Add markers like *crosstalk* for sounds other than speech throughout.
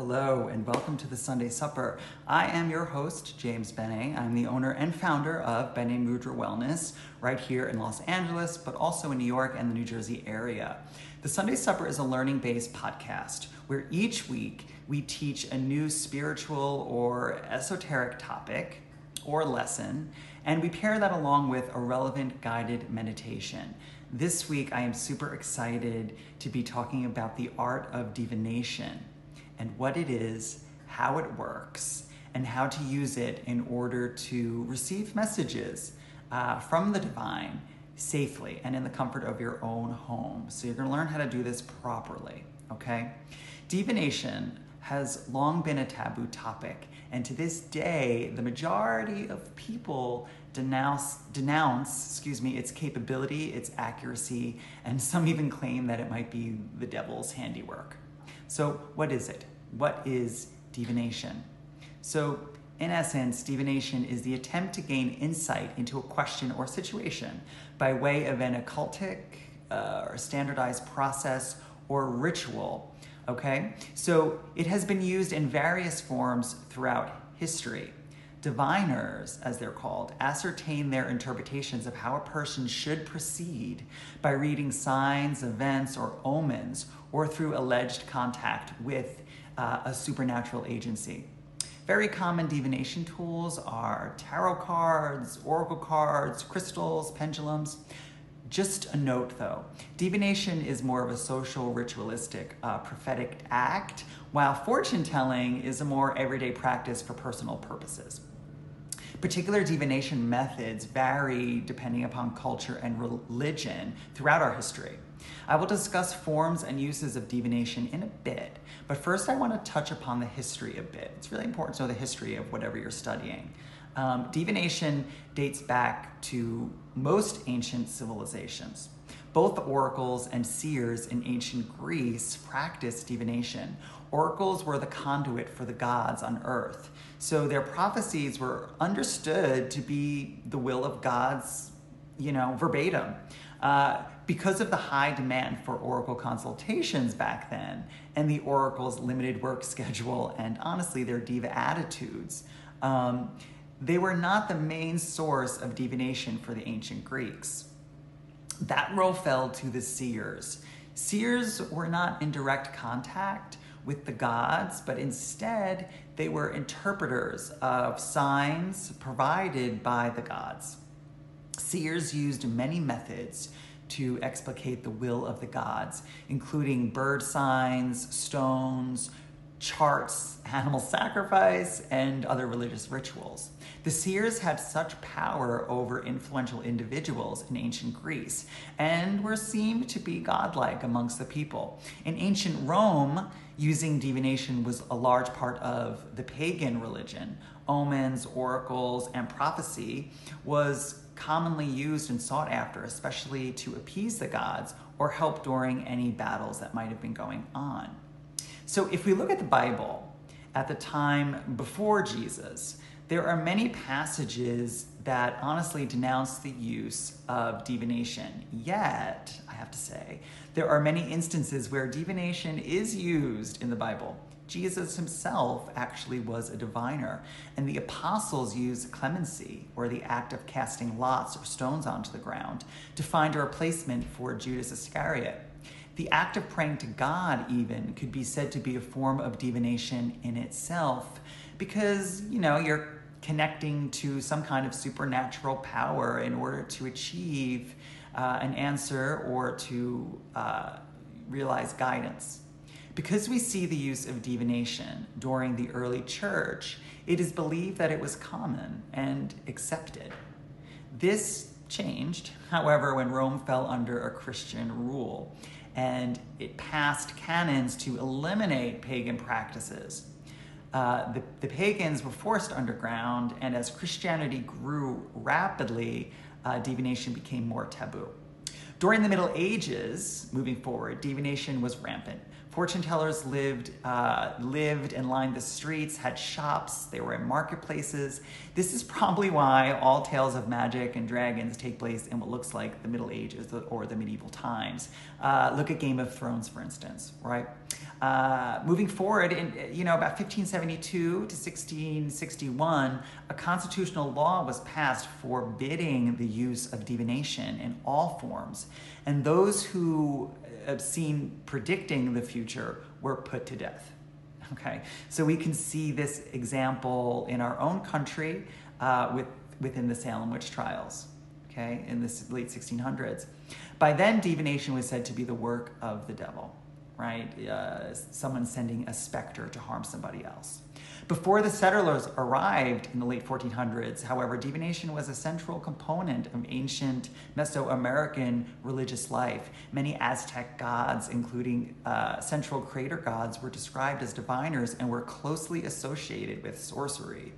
Hello, and welcome to the Sunday Supper. I am your host, James Bene. I'm the owner and founder of Bene Mudra Wellness right here in Los Angeles, but also in New York and the New Jersey area. The Sunday Supper is a learning based podcast where each week we teach a new spiritual or esoteric topic or lesson, and we pair that along with a relevant guided meditation. This week, I am super excited to be talking about the art of divination and what it is, how it works, and how to use it in order to receive messages uh, from the divine safely and in the comfort of your own home. So you're going to learn how to do this properly, okay? Divination has long been a taboo topic, and to this day, the majority of people denounce, denounce, excuse me, its capability, its accuracy, and some even claim that it might be the devil's handiwork. So, what is it? What is divination? So, in essence, divination is the attempt to gain insight into a question or situation by way of an occultic uh, or standardized process or ritual. Okay? So, it has been used in various forms throughout history. Diviners, as they're called, ascertain their interpretations of how a person should proceed by reading signs, events, or omens, or through alleged contact with uh, a supernatural agency. Very common divination tools are tarot cards, oracle cards, crystals, pendulums. Just a note though, divination is more of a social, ritualistic, uh, prophetic act, while fortune telling is a more everyday practice for personal purposes. Particular divination methods vary depending upon culture and religion throughout our history. I will discuss forms and uses of divination in a bit, but first I want to touch upon the history a bit. It's really important to know the history of whatever you're studying. Um, divination dates back to most ancient civilizations. Both oracles and seers in ancient Greece practiced divination. Oracles were the conduit for the gods on earth, so their prophecies were understood to be the will of gods, you know, verbatim. Uh, because of the high demand for Oracle consultations back then and the Oracle's limited work schedule and honestly their diva attitudes, um, they were not the main source of divination for the ancient Greeks. That role fell to the seers. Seers were not in direct contact with the gods, but instead they were interpreters of signs provided by the gods. Seers used many methods to explicate the will of the gods, including bird signs, stones, charts, *laughs* animal sacrifice, and other religious rituals. The seers had such power over influential individuals in ancient Greece and were seen to be godlike amongst the people. In ancient Rome, using divination was a large part of the pagan religion. Omens, oracles, and prophecy was commonly used and sought after, especially to appease the gods or help during any battles that might have been going on. So, if we look at the Bible at the time before Jesus, there are many passages that honestly denounce the use of divination. Yet, I have to say, there are many instances where divination is used in the Bible. Jesus himself actually was a diviner, and the apostles used cleromancy, or the act of casting lots or stones onto the ground, to find a replacement for Judas Iscariot. The act of praying to God, even, could be said to be a form of divination in itself because, you know, you're connecting to some kind of supernatural power in order to achieve uh, an answer or to uh, realize guidance. Because we see the use of divination during the early church, it is believed that it was common and accepted. This changed, however, when Rome fell under a Christian rule and it passed canons to eliminate pagan practices. Uh, the, the, pagans were forced underground, and as Christianity grew rapidly, uh, divination became more taboo. During the Middle Ages, moving forward, divination was rampant. Fortune tellers lived, uh, lived and lined the streets, had shops, they were in marketplaces. This is probably why all tales of magic and dragons take place in what looks like the Middle Ages or the medieval times. Uh, look at Game of Thrones, for instance, right? Uh, moving forward, in you know about 1572 to 1661, a constitutional law was passed forbidding the use of divination in all forms, and those who have seen predicting the future were put to death. Okay, so we can see this example in our own country uh, with within the Salem witch trials. Okay, in the late 1600s. By then, divination was said to be the work of the devil right? Uh, someone sending a specter to harm somebody else. Before the settlers arrived in the late 1400s, however, divination was a central component of ancient Mesoamerican religious life. Many Aztec gods, including uh, central crater gods, were described as diviners and were closely associated with sorcery.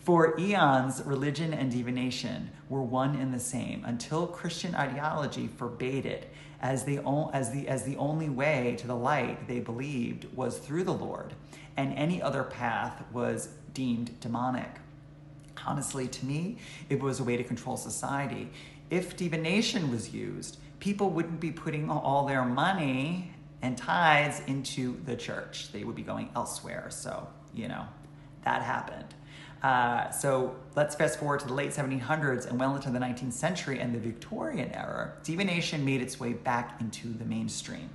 For eons, religion and divination were one and the same until Christian ideology forbade it as the, as, the, as the only way to the light they believed was through the Lord, and any other path was deemed demonic. Honestly, to me, it was a way to control society. If divination was used, people wouldn't be putting all their money and tithes into the church. They would be going elsewhere. So, you know, that happened. Uh, so let's fast forward to the late 1700s and well into the 19th century and the Victorian era, divination made its way back into the mainstream.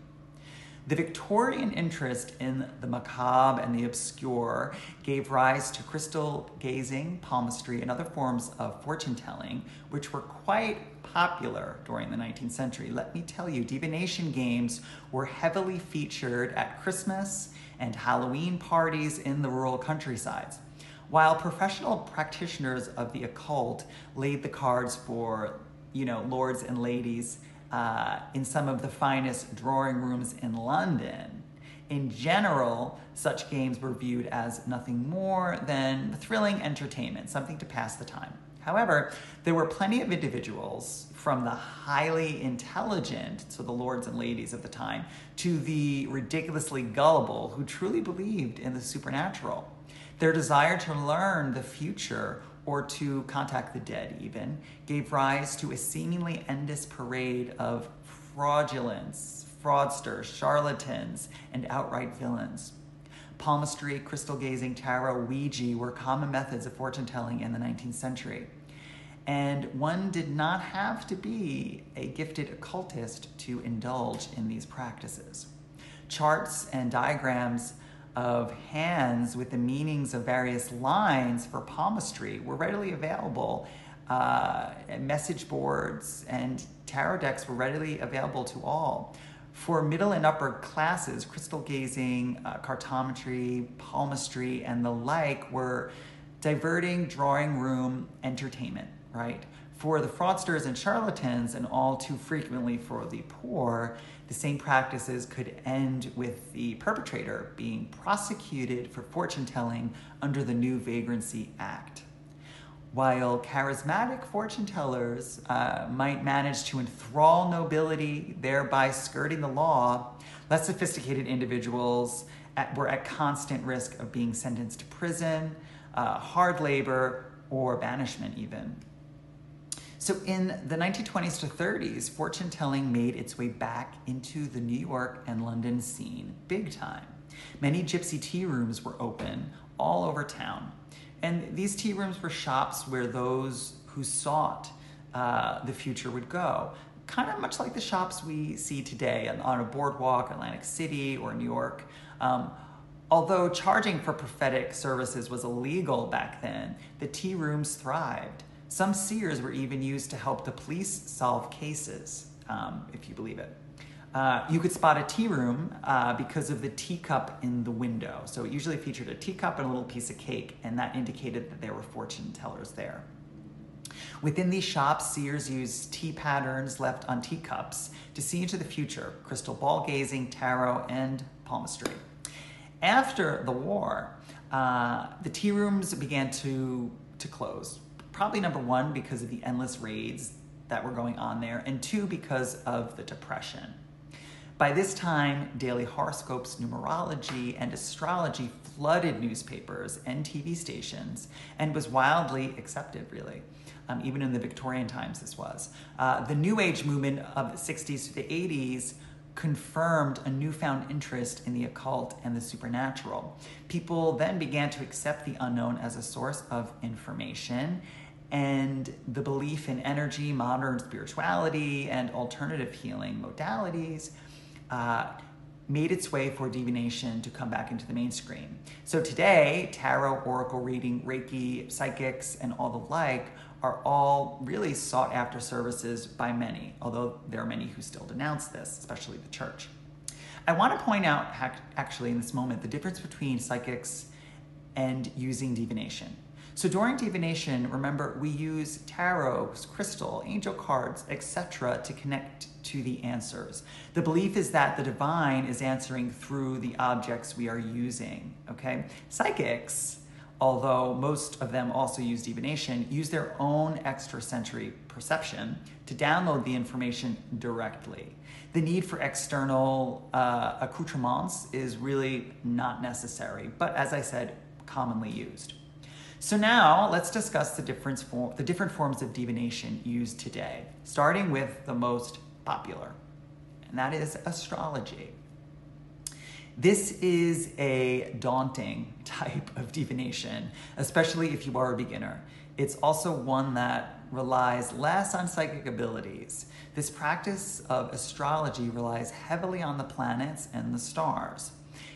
The Victorian interest in the macabre and the obscure gave rise to crystal gazing, palmistry, and other forms of fortune telling, which were quite popular during the 19th century. Let me tell you, divination games were heavily featured at Christmas and Halloween parties in the rural countrysides. While professional practitioners of the occult laid the cards for, you know, lords and ladies uh, in some of the finest drawing rooms in London, in general, such games were viewed as nothing more than thrilling entertainment, something to pass the time. However, there were plenty of individuals from the highly intelligent, so the lords and ladies of the time, to the ridiculously gullible who truly believed in the supernatural. Their desire to learn the future or to contact the dead, even, gave rise to a seemingly endless parade of fraudulence, fraudsters, charlatans, and outright villains. Palmistry, crystal gazing, tarot, Ouija were common methods of fortune telling in the 19th century. And one did not have to be a gifted occultist to indulge in these practices. Charts and diagrams of hands with the meanings of various lines for palmistry were readily available. Uh, message boards and tarot decks were readily available to all. For middle and upper classes, crystal gazing, uh, cartomancy, palmistry, and the like were diverting drawing room entertainment, right? For the fraudsters and charlatans, and all too frequently for the poor, the same practices could end with the perpetrator being prosecuted for fortune telling under the new Vagrancy Act. While charismatic fortune tellers uh, might manage to enthrall nobility, thereby skirting the law, less sophisticated individuals at, were at constant risk of being sentenced to prison, uh, hard labor, or banishment, even. So in the 1920s to 30s, fortune telling made its way back into the New York and London scene big time. Many gypsy tea rooms were open all over town. And these tea rooms were shops where those who sought uh, the future would go. Kind of much like the shops we see today on, a boardwalk, Atlantic City, or New York. Um, although charging for prophetic services was illegal back then, the tea rooms thrived. Some seers were even used to help the police solve cases, um, if you believe it. Uh, you could spot a tea room uh, because of the teacup in the window. So it usually featured a teacup and a little piece of cake, and that indicated that there were fortune tellers there. Within these shops, seers used tea patterns left on teacups to see into the future crystal ball gazing, tarot, and palmistry. After the war, uh, the tea rooms began to, to close probably number one because of the endless raids that were going on there, and two because of the depression. By this time, daily horoscopes, numerology, and astrology flooded newspapers and TV stations and was wildly accepted, really. Um, even in the Victorian times, this was. Uh, the New Age movement of the 60s to the 80s confirmed a newfound interest in the occult and the supernatural. People then began to accept the unknown as a source of information, and the belief in energy, modern spirituality, and alternative healing modalities. Uh, made its way for divination to come back into the mainstream. So today, tarot, oracle reading, Reiki, psychics, and all the like are all really sought after services by many, although there are many who still denounce this, especially the church. I want to point out, actually, in this moment, the difference between psychics and using divination. So during divination, remember, we use tarot, crystal, angel cards, etc. to connect to the answers. The belief is that the divine is answering through the objects we are using, okay? Psychics although most of them also use divination, use their own extrasensory perception to download the information directly. The need for external uh, accoutrements is really not necessary, but as I said, commonly used. So now let's discuss the, difference for, the different forms of divination used today, starting with the most popular, and that is astrology. This is a daunting *laughs* type of divination, especially if you are a beginner. It's also one that relies less on psychic abilities. This practice of astrology relies heavily on the planets and the stars.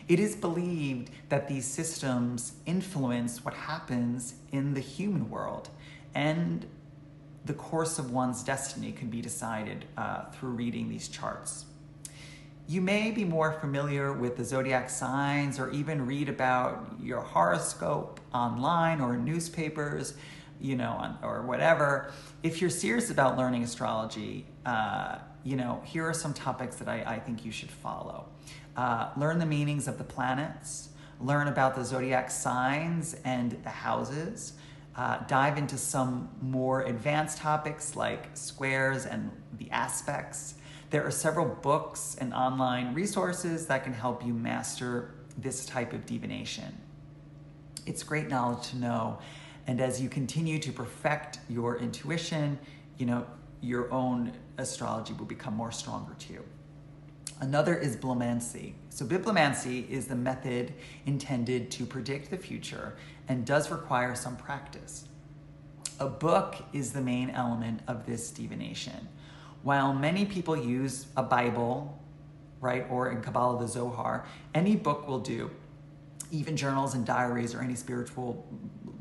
It is believed that these systems influence what happens in the human world, and the course of one's destiny can be decided uh, through reading these charts. You may be more familiar with the zodiac signs or even read about your horoscope online or in newspapers, you know, on, or whatever. If you're serious about learning astrology, uh, you know, here are some topics that I, I think you should follow. Uh, learn the meanings of the planets, learn about the zodiac signs and the houses, uh, dive into some more advanced topics like squares and the aspects. There are several books and online resources that can help you master this type of divination. It's great knowledge to know. And as you continue to perfect your intuition, you know, your own astrology will become more stronger to you. Another is bibliomancy. So, bibliomancy is the method intended to predict the future and does require some practice. A book is the main element of this divination. While many people use a Bible, right, or in Kabbalah, the Zohar, any book will do, even journals and diaries or any spiritual,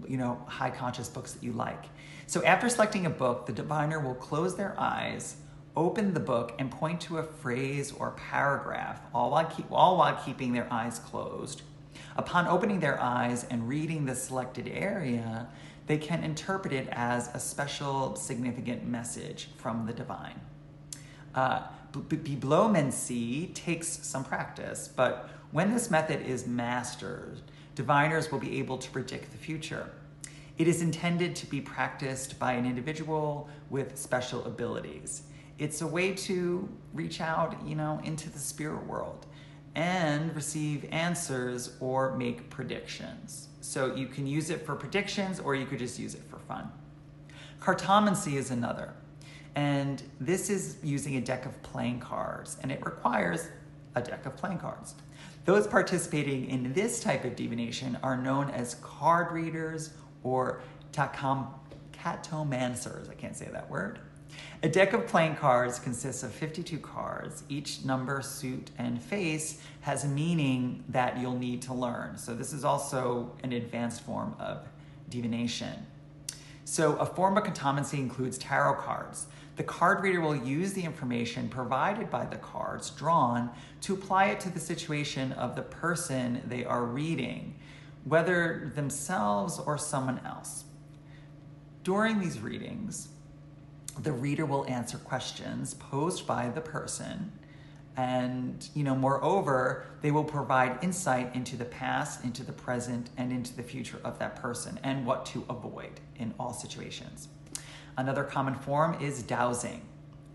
you know, high conscious books that you like. So after selecting a book, the diviner will close their eyes, open the book, and point to a phrase or paragraph, all while, keep, all while keeping their eyes closed. Upon opening their eyes and reading the selected area, they can interpret it as a special, significant message from the divine. Uh, bibliomancy takes some practice, but when this method is mastered, diviners will be able to predict the future. It is intended to be practiced by an individual with special abilities. It's a way to reach out, you know, into the spirit world and receive answers or make predictions. So you can use it for predictions or you could just use it for fun. Cartomancy is another. And this is using a deck of playing cards, and it requires a deck of playing cards. Those participating in this type of divination are known as card readers or takam, catomancers. I can't say that word. A deck of playing cards consists of 52 cards. Each number, suit, and face has a meaning that you'll need to learn. So, this is also an advanced form of divination. So, a form of cartomancy includes tarot cards. The card reader will use the information provided by the cards drawn to apply it to the situation of the person they are reading, whether themselves or someone else. During these readings, the reader will answer questions posed by the person. And you know moreover they will provide insight into the past into the present and into the future of that person and what to avoid in all situations. Another common form is dowsing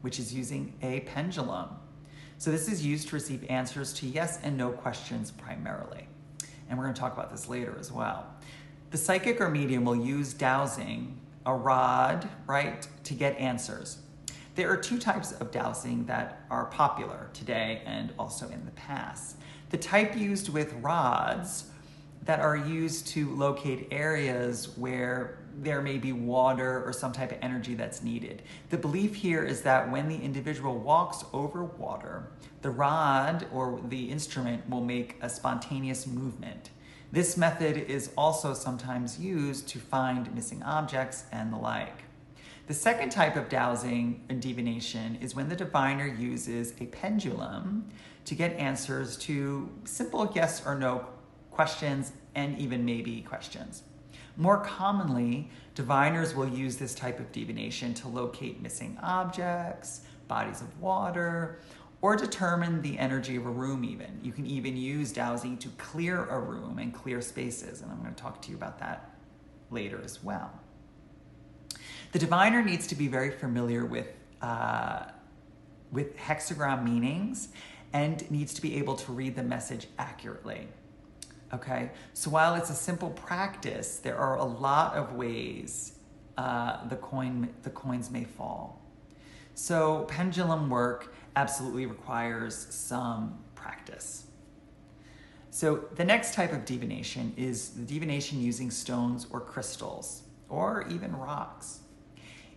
which is using a pendulum. So this is used to receive answers to yes and no questions primarily. And we're going to talk about this later as well. The psychic or medium will use dowsing a rod right to get answers There are two types of dowsing that are popular today and also in the past. The type used with rods that are used to locate areas where there may be water or some type of energy that's needed. The belief here is that when the individual walks over water, the rod or the instrument will make a spontaneous movement. This method is also sometimes used to find missing objects and the like. The second type of dowsing and divination is when the diviner uses a pendulum to get answers to simple yes or no questions and even maybe questions. More commonly, diviners will use this type of divination to locate missing objects, bodies of water, or determine the energy of a room even. You can even use dowsing to clear a room and clear spaces, and I'm going to talk to you about that later as well. The diviner needs to be very familiar with, uh, with hexagram meanings and needs to be able to read the message accurately. Okay, so while it's a simple practice, there are a lot of ways uh, the coin the coins may fall. So pendulum work absolutely requires some practice. So the next type of divination is the divination using stones or crystals or even rocks.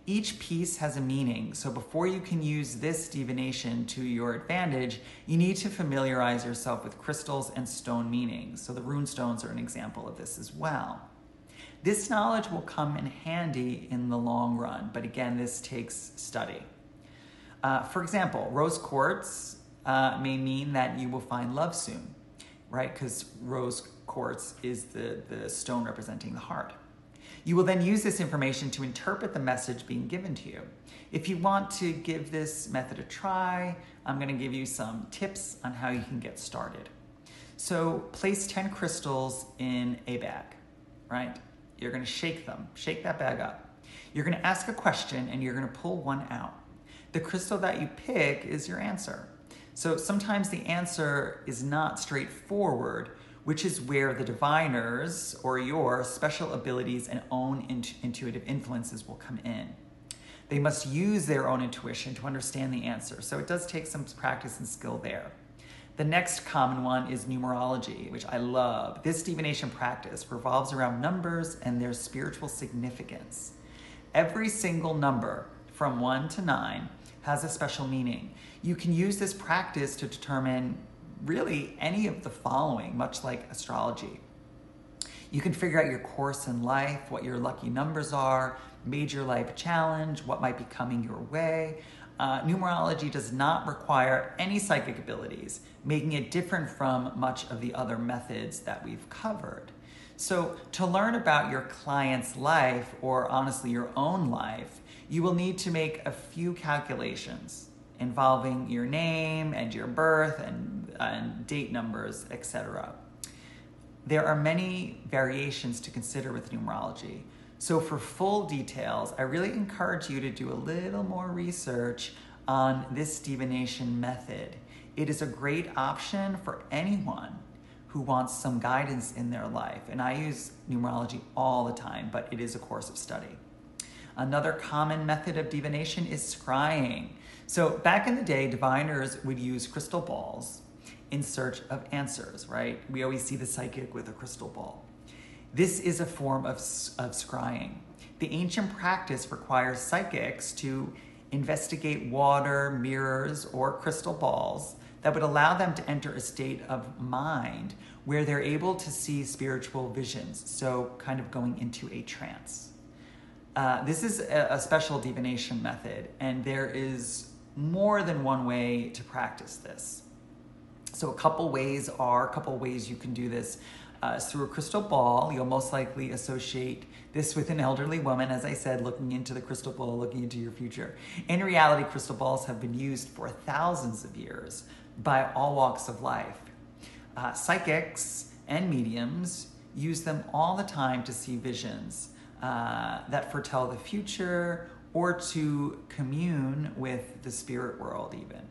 Each piece has a meaning, so before you can use this divination to your advantage, you need to familiarize yourself with crystals and stone meanings. So the rune stones are an example of this as well. This knowledge will come in handy in the long run, but again, this takes study. Uh, for example, rose quartz uh, may mean that you will find love soon, right? Because rose quartz is the, the stone representing the heart. You will then use this information to interpret the message being given to you. If you want to give this method a try, I'm going to give you some tips on how you can get started. So place 10 crystals in a bag, right? You're going to shake them, shake that bag up. You're going to ask a question and you're going to pull one out. The crystal that you pick is your answer. So sometimes the answer is not straightforward, which is where the diviners or your special abilities and own int- intuitive influences will come in. They must use their own intuition to understand the answer, so it does take some practice and skill there. The next common one is numerology, which I love. This divination practice revolves around numbers and their spiritual significance. Every single number from 1 to 9 has a special meaning. You can use this practice to determine really any of the following, much like astrology. You can figure out your course in life, what your lucky numbers are, major life challenge, what might be coming your way. Uh, numerology does not require any psychic abilities, making it different from much of the other methods that we've covered. So, to learn about your client's life, or honestly your own life, you will need to make a few calculations involving your name and your birth and, and date numbers, etc. There are many variations to consider with numerology. So, for full details, I really encourage you to do a little more research on this divination method. It is a great option for anyone who wants some guidance in their life. And I use numerology all the time, but it is a course of study. Another common method of divination is scrying. So back in the day, diviners would use crystal balls in search of answers, right? We always see the psychic with a crystal ball. This is a form of, of scrying. The ancient practice requires psychics to investigate water, mirrors, or crystal balls that would allow them to enter a state of mind where they're able to see spiritual visions, so kind of going into a trance. Uh, this is a, a special divination method, and there is more than one way to practice this. So, a couple ways are a couple ways you can do this. Uh, through a crystal ball, you'll most likely associate this with an elderly woman, as I said, looking into the crystal ball, looking into your future. In reality, crystal balls have been used for thousands of years by all walks of life. Uh, psychics and mediums use them all the time to see visions uh, that foretell the future or to commune with the spirit world, even.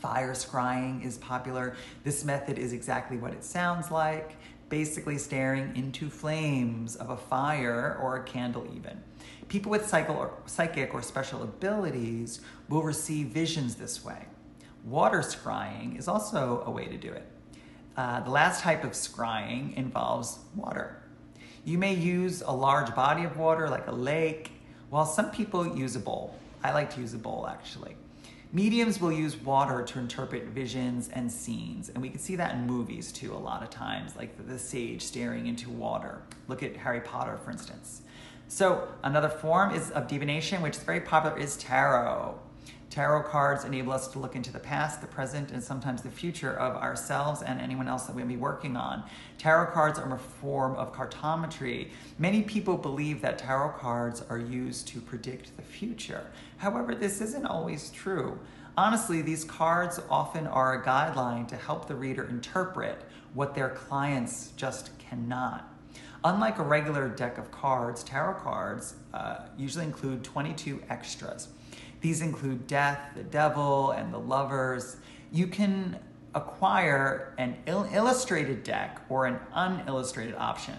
Fire scrying is popular. This method is exactly what it sounds like basically staring into flames of a fire or a candle, even. People with psychic or special abilities will receive visions this way. Water scrying is also a way to do it. Uh, the last type of scrying involves water. You may use a large body of water like a lake, while some people use a bowl. I like to use a bowl actually. Mediums will use water to interpret visions and scenes, and we can see that in movies too a lot of times, like the, sage staring into water. Look at Harry Potter, for instance. So another form is of divination, which is very popular, is tarot. Tarot cards enable us to look into the past, the present, and sometimes the future of ourselves and anyone else that we may be working on. Tarot cards are a form of cartomancy. Many people believe that tarot cards are used to predict the future. However, this isn't always true. Honestly, these cards often are a guideline to help the reader interpret what their clients just cannot. Unlike a regular deck of cards, tarot cards uh, usually include 22 extras. These include death, the devil, and the lovers. You can acquire an il- illustrated deck or an unillustrated option.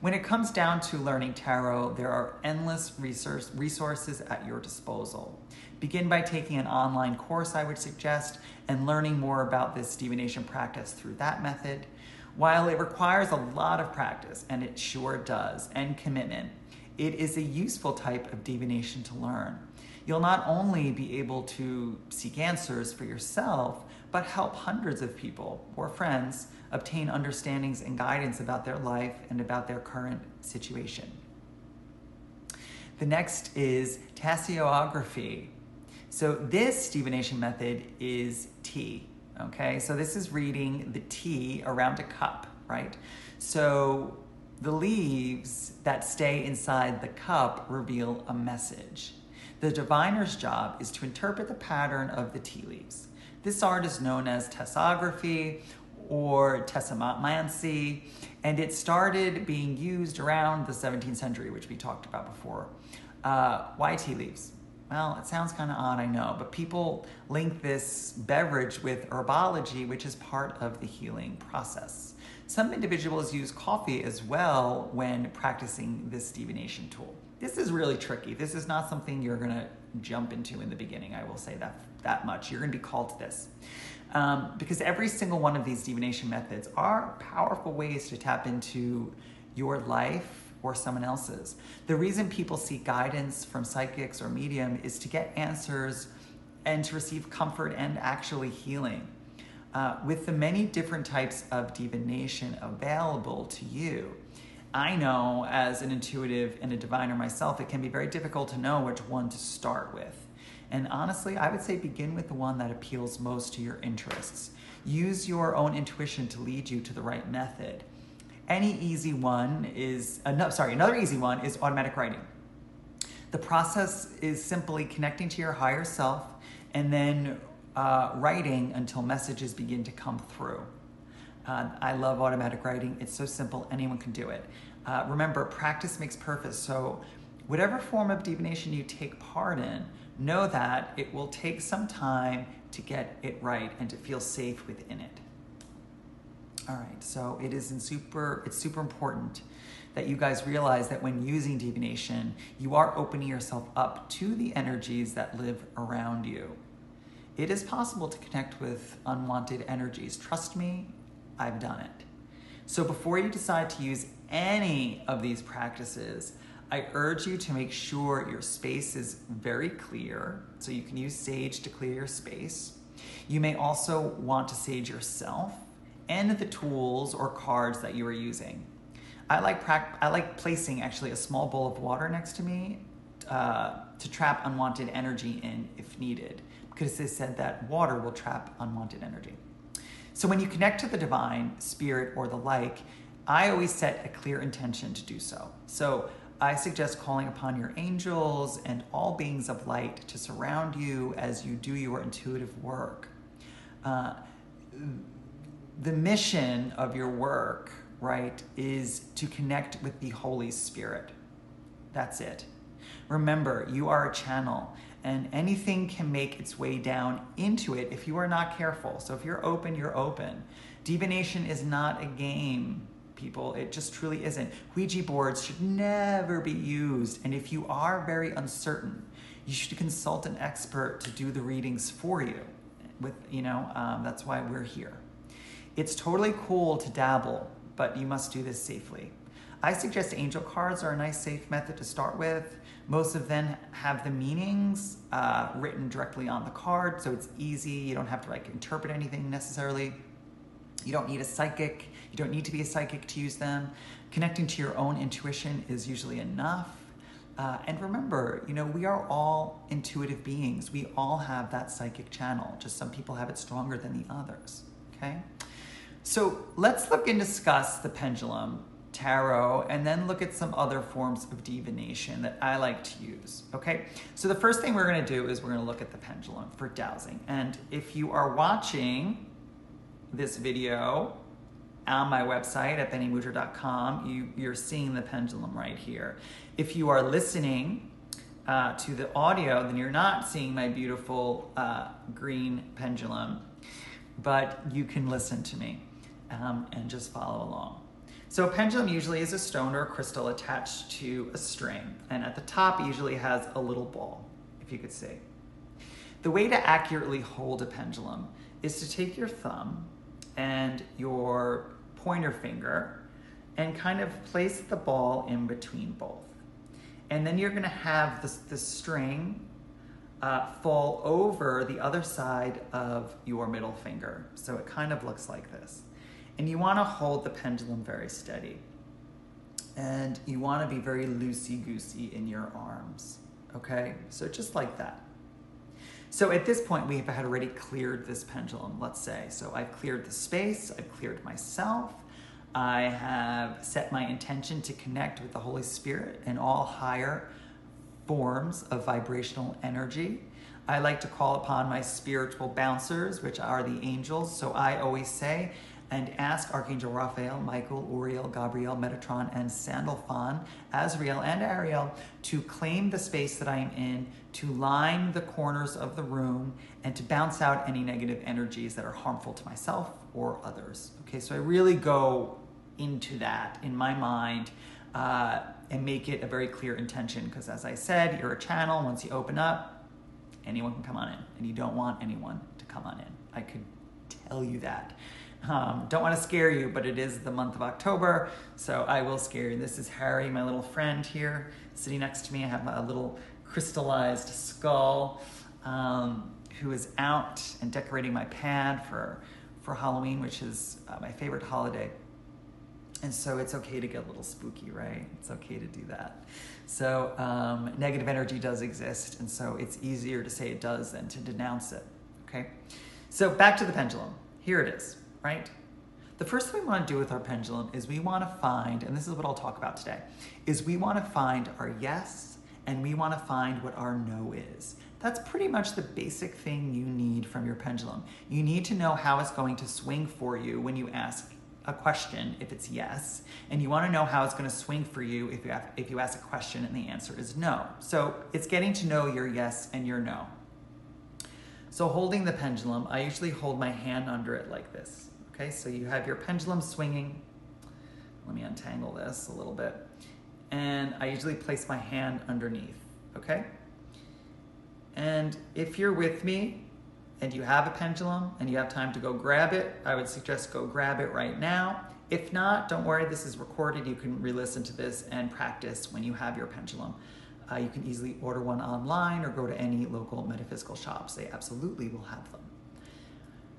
When it comes down to learning tarot, there are endless resource, resources at your disposal. Begin by taking an online course, I would suggest, and learning more about this divination practice through that method. While it requires a lot of practice, and it sure does, and commitment, it is a useful type of divination to learn you'll not only be able to seek answers for yourself, but help hundreds of people or friends obtain understandings and guidance about their life and about their current situation. The next is tasseography. So this divination method is tea. Okay, so this is reading the tea around a cup, right? So the leaves that stay inside the cup reveal a message. The diviner's job is to interpret the pattern of the tea leaves. This art is known as tasseography or tasseomancy, and it started being used around the 17th century, which we talked about before. Uh, why tea leaves? Well, it sounds kind of odd, I know, but people link this beverage with herbology, which is part of the healing process. Some individuals use coffee as well when practicing this divination tool. This is really tricky. This is not something you're going to jump into in the beginning. I will say that that much. You're going to be called to this. Um, because every single one of these divination methods are powerful ways to tap into your life or someone else's. The reason people seek guidance from psychics or medium is to get answers and to receive comfort and actually healing. Uh, with the many different types of divination available to you, I know as an intuitive and a diviner myself, it can be very difficult to know which one to start with. And honestly, I would say begin with the one that appeals most to your interests. Use your own intuition to lead you to the right method. Any easy one is, uh, no, sorry, another easy one is automatic writing. The process is simply connecting to your higher self and then uh, writing until messages begin to come through. Uh, I love automatic writing. It's so simple, anyone can do it. Uh, remember, practice makes perfect. So, whatever form of divination you take part in, know that it will take some time to get it right and to feel safe within it. All right, so it is in super, it's super important that you guys realize that when using divination, you are opening yourself up to the energies that live around you. It is possible to connect with unwanted energies. Trust me, I've done it. So before you decide to use any of these practices, I urge you to make sure your space is very clear. So you can use Sage to clear your space. You may also want to sage yourself and the tools or cards that you are using. I like, I like placing actually a small bowl of water next to me uh, to trap unwanted energy in if needed, because they said that water will trap unwanted energy. So when you connect to the divine, spirit, or the like, I always set a clear intention to do so. So I suggest calling upon your angels and all beings of light to surround you as you do your intuitive work. Uh, the mission of your work, right, is to connect with the Holy Spirit. That's it. Remember, you are a channel and anything can make its way down into it if you are not careful. So if you're open, you're open. Divination is not a game. people. It just truly isn't. Ouija boards should never be used. And if you are very uncertain, you should consult an expert to do the readings for you. With you know, um, that's why we're here. It's totally cool to dabble, but you must do this safely. I suggest angel cards are a nice, safe method to start with. Most of them have the meanings uh, written directly on the card, so it's easy. You don't have to like interpret anything necessarily. You don't need a psychic. You don't need to be a psychic to use them. Connecting to your own intuition is usually enough. Uh, and remember, you know, we are all intuitive beings. We all have that psychic channel. Just some people have it stronger than the others. Okay? So let's look and discuss the pendulum tarot, and then look at some other forms of divination that I like to use. Okay, so the first thing we're going to do is we're going to look at the pendulum for dowsing. And if you are watching this video on my website at benemudra.com, you, you're seeing the pendulum right here. If you are listening uh, to the audio, then you're not seeing my beautiful uh, green pendulum, but you can listen to me um, and just follow along. So a pendulum usually is a stone or a crystal attached to a string, and at the top usually has a little ball, if you could see. The way to accurately hold a pendulum is to take your thumb and your pointer finger and kind of place the ball in between both. And then you're gonna have the, the string uh, fall over the other side of your middle finger. So it kind of looks like this. And you want to hold the pendulum very steady. And you want to be very loosey goosey in your arms. Okay? So just like that. So at this point, we have had already cleared this pendulum, let's say. So I've cleared the space, I've cleared myself, I have set my intention to connect with the Holy Spirit and all higher forms of vibrational energy. I like to call upon my spiritual bouncers, which are the angels. So I always say, and ask Archangel Raphael, Michael, Uriel, Gabriel, Metatron, and Sandalphon, Azrael, and Ariel to claim the space that I am in, to line the corners of the room, and to bounce out any negative energies that are harmful to myself or others. Okay, so I really go into that in my mind. Uh, and make it a very clear intention because, as I said, you're a channel. Once you open up, anyone can come on in, and you don't want anyone to come on in. I could tell you that. Um, don't want to scare you, but it is the month of October, so I will scare you. This is Harry, my little friend here, sitting next to me. I have a little crystallized skull um, who is out and decorating my pad for, for Halloween, which is uh, my favorite holiday. And so it's okay to get a little spooky, right? It's okay to do that. So um, negative energy does exist, and so it's easier to say it does than to denounce it, okay? So back to the pendulum. Here it is right? The first thing we want to do with our pendulum is we want to find, and this is what I'll talk about today, is we want to find our yes and we want to find what our no is. That's pretty much the basic thing you need from your pendulum. You need to know how it's going to swing for you when you ask a question if it's yes, and you want to know how it's going to swing for you if you, have, if you ask a question and the answer is no. So it's getting to know your yes and your no. So holding the pendulum, I usually hold my hand under it like this. Okay, so you have your pendulum swinging. Let me untangle this a little bit. And I usually place my hand underneath, okay? And if you're with me and you have a pendulum and you have time to go grab it, I would suggest go grab it right now. If not, don't worry, this is recorded. You can re listen to this and practice when you have your pendulum. Uh, you can easily order one online or go to any local metaphysical shops. They absolutely will have them.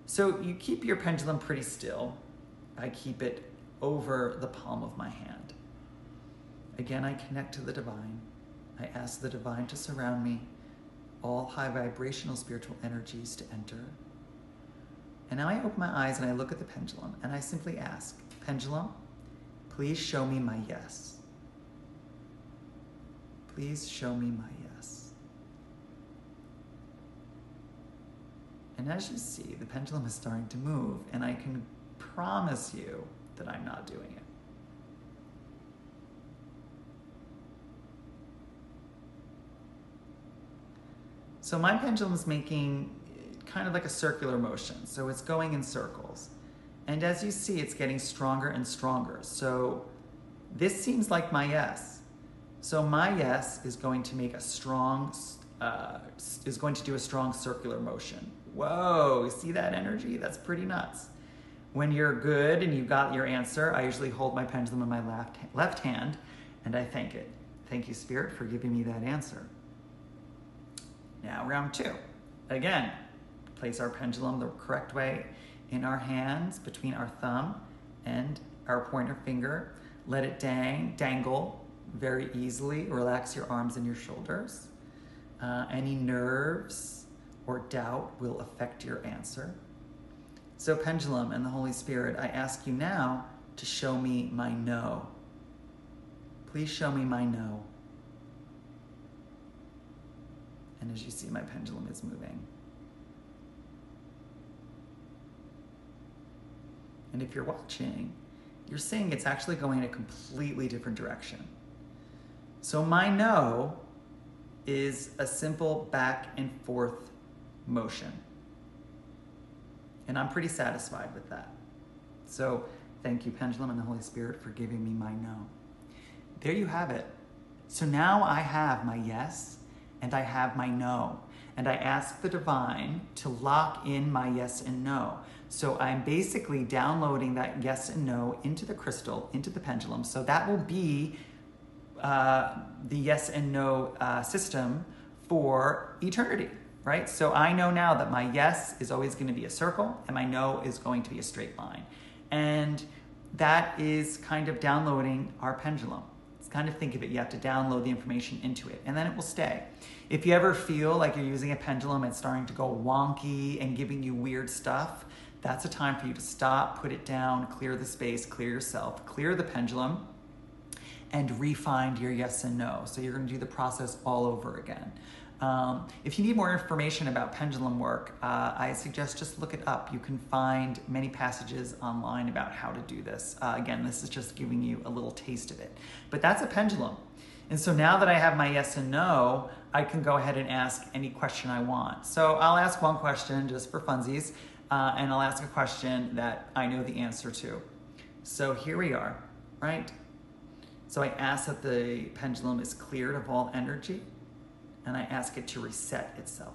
So you keep your pendulum pretty still. I keep it over the palm of my hand. Again, I connect to the divine. I ask the divine to surround me, all high vibrational spiritual energies to enter. And now I open my eyes and I look at the pendulum and I simply ask, Pendulum, please show me my yes. Please show me my yes. And as you see, the pendulum is starting to move, and I can promise you that I'm not doing it. So my pendulum is making kind of like a circular motion. So it's going in circles. And as you see, it's getting stronger and stronger. So this seems like my yes. So my yes is going to make a strong, uh, is going to do a strong circular motion. Whoa, see that energy? That's pretty nuts. When you're good and you got your answer, I usually hold my pendulum in my left, left hand and I thank it. Thank you, Spirit, for giving me that answer. Now, round two. Again, place our pendulum the correct way in our hands between our thumb and our pointer finger. Let it dang, dangle very easily. Relax your arms and your shoulders. Uh, any nerves or doubt will affect your answer. So, pendulum and the Holy Spirit, I ask you now to show me my no. Please show me my no. And as you see, my pendulum is moving. And if you're watching, you're seeing it's actually going in a completely different direction. So my no is a simple back and forth motion. And I'm pretty satisfied with that. So thank you, Pendulum and the Holy Spirit, for giving me my no. There you have it. So now I have my yes and I have my no. And I ask the divine to lock in my yes and no. So I'm basically downloading that yes and no into the crystal, into the pendulum. So that will be uh, the yes and no uh, system for eternity right? So I know now that my yes is always going to be a circle and my no is going to be a straight line. And that is kind of downloading our pendulum. It's kind of think of it, you have to download the information into it and then it will stay. If you ever feel like you're using a pendulum and starting to go wonky and giving you weird stuff, that's a time for you to stop, put it down, clear the space, clear yourself, clear the pendulum, and refine your yes and no. So you're going to do the process all over again. Um, if you need more information about pendulum work, uh, I suggest just look it up. You can find many passages online about how to do this. Uh, again, this is just giving you a little taste of it. But that's a pendulum. And so now that I have my yes and no, I can go ahead and ask any question I want. So I'll ask one question just for funsies, uh, and I'll ask a question that I know the answer to. So here we are, right? So I ask that the pendulum is cleared of all energy and I ask it to reset itself.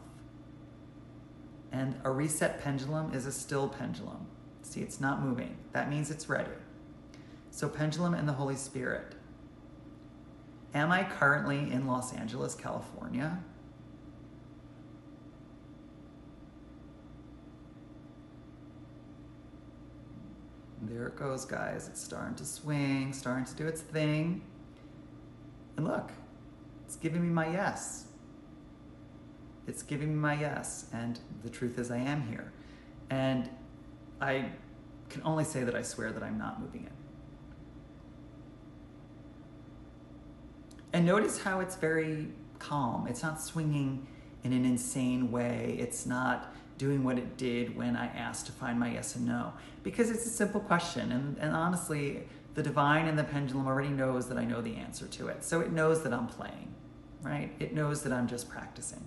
And a reset pendulum is a still pendulum. See, it's not moving. That means it's ready. So, pendulum and the Holy Spirit. Am I currently in Los Angeles, California? There it goes, guys. It's starting to swing, starting to do its thing. And look, it's giving me my yes. It's giving me my yes. And the truth is, I am here. And I can only say that I swear that I'm not moving it. And notice how it's very calm. It's not swinging in an insane way. It's not doing what it did when I asked to find my yes and no. Because it's a simple question. And, and honestly, the divine and the pendulum already knows that I know the answer to it. So it knows that I'm playing, right? It knows that I'm just practicing.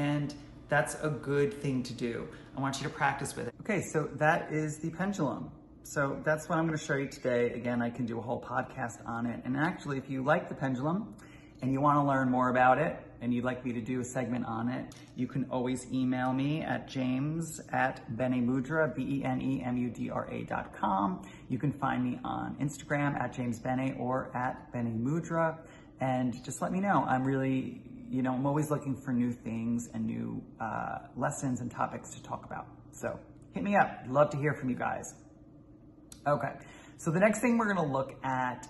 And that's a good thing to do. I want you to practice with it. Okay, so that is the pendulum. So that's what I'm gonna show you today. Again, I can do a whole podcast on it. And actually, if you like the pendulum and you wanna learn more about it and you'd like me to do a segment on it, you can always email me at james at benemudra, B-E-N-E-M-U-D-R-A dot com. You can find me on Instagram at jamesbene or at benemudra. And just let me know. I'm really you know, I'm always looking for new things and new uh, lessons and topics to talk about. So hit me up. Love to hear from you guys. Okay, so the next thing we're gonna look at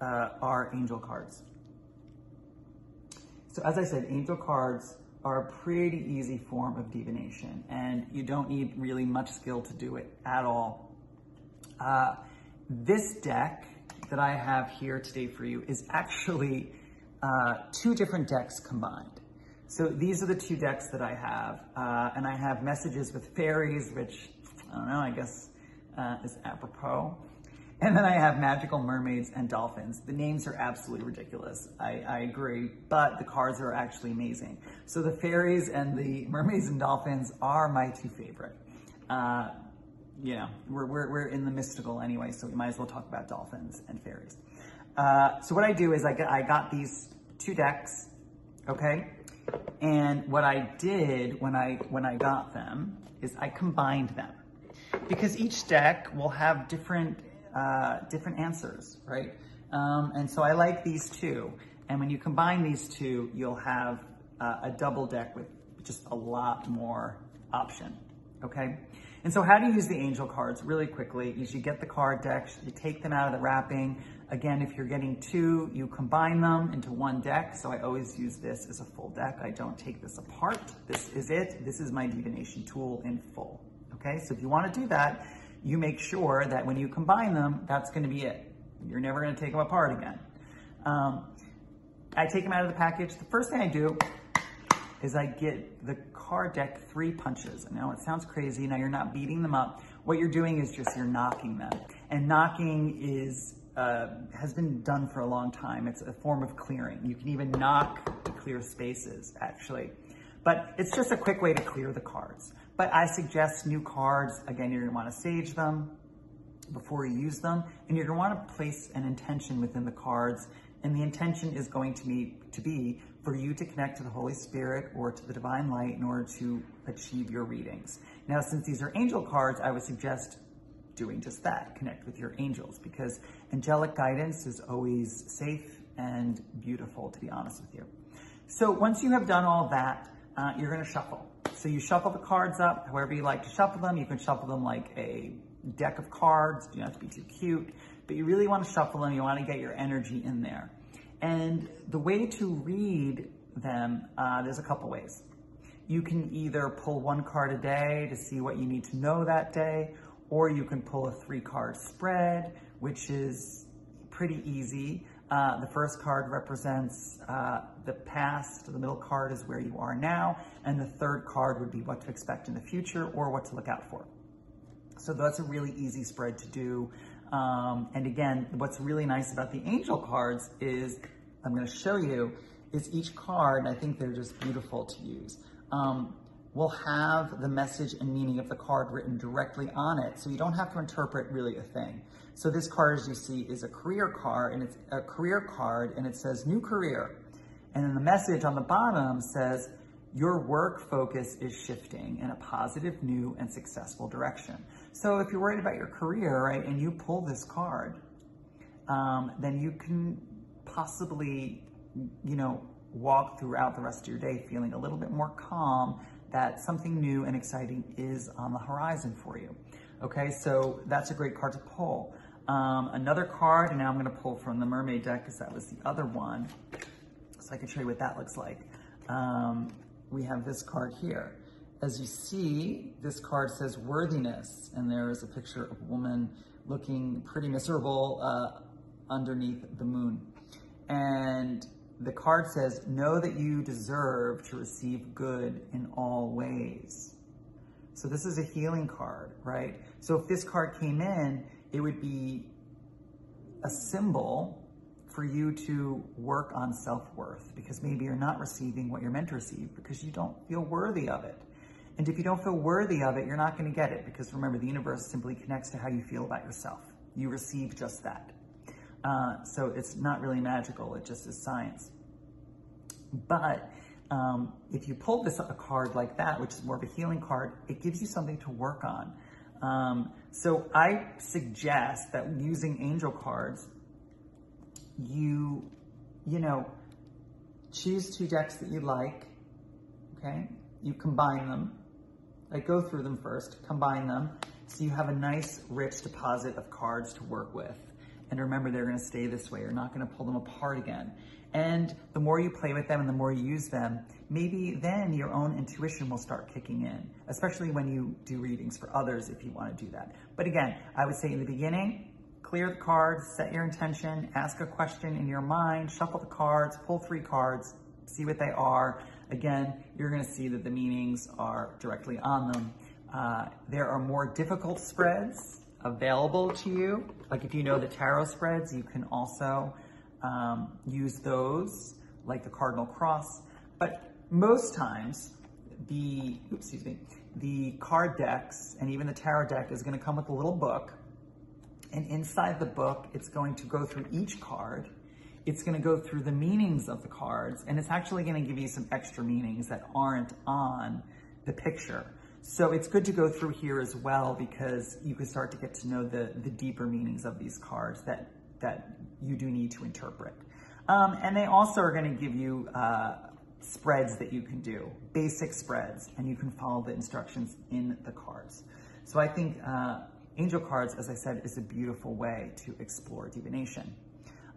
uh, are angel cards. So as I said, angel cards are a pretty easy form of divination and you don't need really much skill to do it at all. Uh, this deck that I have here today for you is actually uh, two different decks combined. So these are the two decks that I have. Uh, and I have messages with fairies, which, I don't know, I guess uh, is apropos. And then I have magical mermaids and dolphins. The names are absolutely ridiculous. I, I, agree, but the cards are actually amazing. So the fairies and the mermaids and dolphins are my two favorite. uh, you know, we're, we're, we're in the mystical anyway, so we might as well talk about dolphins and fairies. Uh, so what I do is I, I got these two decks, okay? And what I did when I, when I got them is I combined them because each deck will have different, uh, different answers, right? Um, and so I like these two. And when you combine these two, you'll have uh, a double deck with just a lot more option, okay? And so how do you use the angel cards really quickly is you get the card decks, you take them out of the wrapping. Again, if you're getting two, you combine them into one deck. So I always use this as a full deck. I don't take this apart. This is it. This is my divination tool in full. Okay, so if you want to do that, you make sure that when you combine them, that's going to be it. You're never going to take them apart again. Um, I take them out of the package. The first thing I do is I get the card deck three punches. Now it sounds crazy. Now you're not beating them up. What you're doing is just you're knocking them. And knocking is uh, has been done for a long time. It's a form of clearing. You can even knock to clear spaces, actually. But it's just a quick way to clear the cards. But I suggest new cards. Again, you're gonna wanna sage them before you use them. And you're gonna wanna place an intention within the cards. And the intention is going to be, to be for you to connect to the Holy Spirit or to the divine light in order to achieve your readings. Now, since these are angel cards, I would suggest doing just that, connect with your angels, because angelic guidance is always safe and beautiful, to be honest with you. So once you have done all that, uh, you're gonna shuffle. So you shuffle the cards up, however you like to shuffle them. You can shuffle them like a deck of cards, you don't have to be too cute, but you really wanna shuffle them, you wanna get your energy in there. And the way to read them, uh, there's a couple ways. You can either pull one card a day to see what you need to know that day, or you can pull a three card spread, which is pretty easy. Uh, the first card represents uh, the past, the middle card is where you are now, and the third card would be what to expect in the future or what to look out for. So that's a really easy spread to do. Um, and again, what's really nice about the angel cards is, I'm gonna show you, is each card, I think they're just beautiful to use, um, will have the message and meaning of the card written directly on it. So you don't have to interpret really a thing. So this card, as you see, is a career card, and it's a career card, and it says new career. And then the message on the bottom says, your work focus is shifting in a positive, new, and successful direction. So if you're worried about your career, right, and you pull this card, um, then you can possibly, you know, walk throughout the rest of your day feeling a little bit more calm that something new and exciting is on the horizon for you. Okay, so that's a great card to pull. Um, another card, and now I'm gonna pull from the Mermaid deck because that was the other one. So I can show you what that looks like. Um, we have this card here. As you see, this card says worthiness, and there is a picture of a woman looking pretty miserable uh, underneath the moon. And the card says, know that you deserve to receive good in all ways. So this is a healing card, right? So if this card came in, it would be a symbol for you to work on self-worth because maybe you're not receiving what you're meant to receive because you don't feel worthy of it. And if you don't feel worthy of it, you're not going to get it because remember, the universe simply connects to how you feel about yourself. You receive just that. Uh, so it's not really magical, it just is science. But um, if you pull this a card like that, which is more of a healing card, it gives you something to work on. Um, so I suggest that using angel cards, you, you know, choose two decks that you like, okay? You combine them, like go through them first, combine them, so you have a nice rich deposit of cards to work with. And remember, they're gonna stay this way. You're not gonna pull them apart again. And the more you play with them and the more you use them, maybe then your own intuition will start kicking in, especially when you do readings for others if you wanna do that. But again, I would say in the beginning, clear the cards, set your intention, ask a question in your mind, shuffle the cards, pull three cards, see what they are. Again, you're gonna see that the meanings are directly on them. Uh, there are more difficult spreads available to you. Like if you know the tarot spreads, you can also um, use those, like the cardinal cross. But most times, the, oops, excuse me, the card decks and even the tarot deck is going to come with a little book. And inside the book, it's going to go through each card. It's going to go through the meanings of the cards, and it's actually going to give you some extra meanings that aren't on the picture. So it's good to go through here as well because you can start to get to know the, the deeper meanings of these cards that, that you do need to interpret. Um, and they also are going to give you uh, spreads that you can do, basic spreads, and you can follow the instructions in the cards. So I think uh, angel cards, as I said, is a beautiful way to explore divination.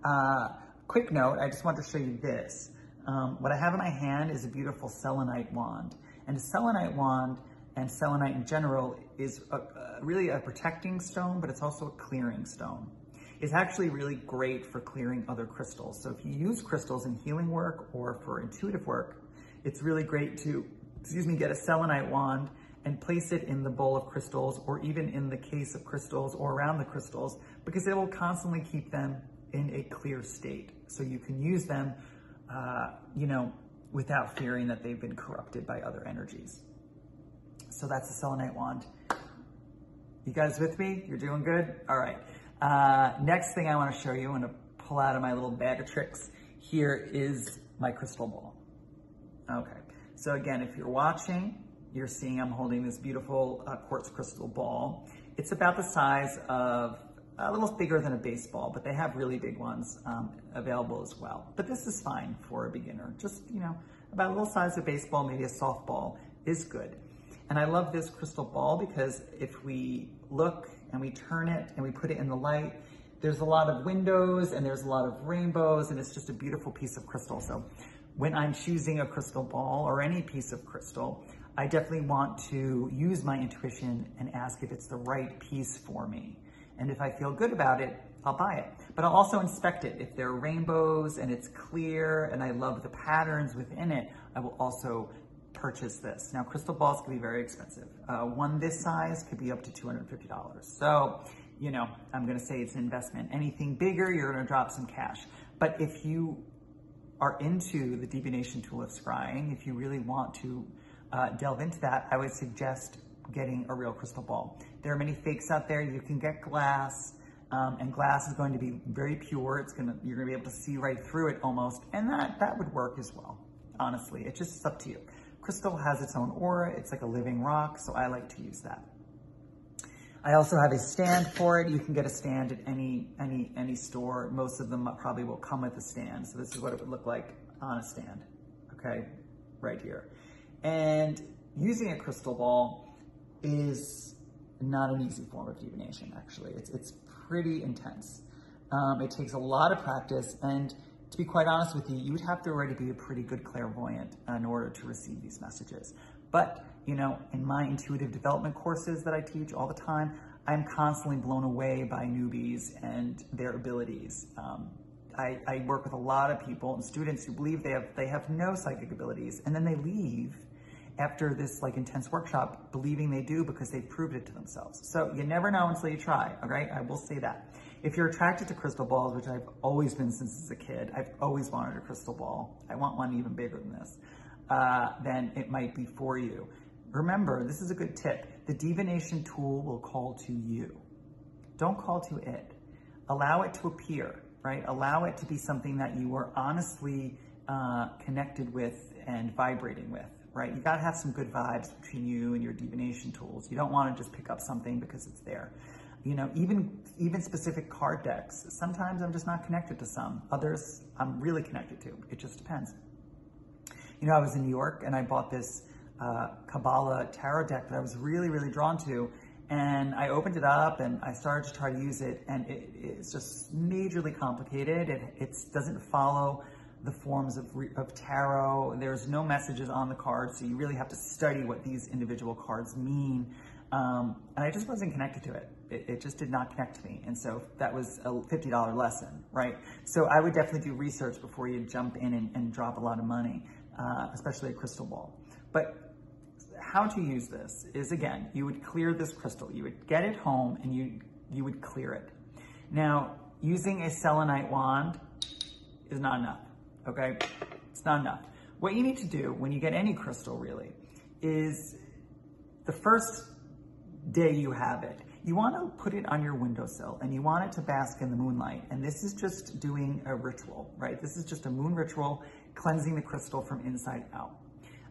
Uh, quick note, I just want to show you this. Um, what I have in my hand is a beautiful selenite wand. And a selenite wand and selenite in general is a, really a protecting stone, but it's also a clearing stone. It's actually really great for clearing other crystals. So if you use crystals in healing work or for intuitive work, it's really great to, excuse me, get a selenite wand and place it in the bowl of crystals or even in the case of crystals or around the crystals because it will constantly keep them in a clear state. So you can use them, uh, you know, without fearing that they've been corrupted by other energies. So that's the selenite wand. You guys with me? You're doing good? All right. Uh, next thing I want to show you, I'm going to pull out of my little bag of tricks. Here is my crystal ball. Okay. So again, if you're watching, you're seeing I'm holding this beautiful uh, quartz crystal ball. It's about the size of a little bigger than a baseball, but they have really big ones um, available as well. But this is fine for a beginner. Just, you know, about a little size of baseball, maybe a softball is good. And I love this crystal ball because if we look and we turn it and we put it in the light, there's a lot of windows and there's a lot of rainbows and it's just a beautiful piece of crystal. So when I'm choosing a crystal ball or any piece of crystal, I definitely want to use my intuition and ask if it's the right piece for me. And if I feel good about it, I'll buy it. But I'll also inspect it. If there are rainbows and it's clear and I love the patterns within it, I will also purchase this. Now, crystal balls can be very expensive. Uh, one this size could be up to $250. So, you know, I'm gonna say it's an investment. Anything bigger, you're gonna drop some cash. But if you are into the divination tool of scrying, if you really want to uh, delve into that, I would suggest getting a real crystal ball. There are many fakes out there. You can get glass, um, and glass is going to be very pure. It's gonna you're gonna be able to see right through it almost, and that that would work as well. Honestly, it's just up to you. Crystal has its own aura. It's like a living rock, so I like to use that. I also have a stand for it. You can get a stand at any any any store. Most of them probably will come with a stand. So this is what it would look like on a stand. Okay, right here. And using a crystal ball is not an easy form of divination. Actually, it's it's pretty intense. Um, it takes a lot of practice and to be quite honest with you, you would have to already be a pretty good clairvoyant in order to receive these messages. But, you know, in my intuitive development courses that I teach all the time, I'm constantly blown away by newbies and their abilities. Um, I, I, work with a lot of people and students who believe they have they have no psychic abilities, and then they leave after this like intense workshop believing they do because they've proved it to themselves. So you never know until you try. Right, I will say that. If you're attracted to crystal balls, which I've always been since as a kid, I've always wanted a crystal ball. I want one even bigger than this. Uh, then it might be for you. Remember, this is a good tip. The divination tool will call to you. Don't call to it. Allow it to appear, right? Allow it to be something that you are honestly uh, connected with and vibrating with, right? You gotta have some good vibes between you and your divination tools. You don't wanna just pick up something because it's there you know, even even specific card decks. Sometimes I'm just not connected to some. Others I'm really connected to. It just depends. You know, I was in New York and I bought this uh, Kabbalah tarot deck that I was really, really drawn to. And I opened it up and I started to try to use it, and it, it's just majorly complicated. It it doesn't follow the forms of, of tarot. There's no messages on the cards, so you really have to study what these individual cards mean. Um, and I just wasn't connected to it. it. it. just did not connect to me. And so that was a $50 lesson, right? So I would definitely do research before you jump in and, and drop a lot of money, uh, especially a crystal ball. But how to use this is again, you would clear this crystal. You would get it home and you, you would clear it. Now, using a selenite wand is not enough, okay? It's not enough. What you need to do when you get any crystal really is the first day you have it, you want to put it on your windowsill and you want it to bask in the moonlight. And this is just doing a ritual, right? This is just a moon ritual, cleansing the crystal from inside out.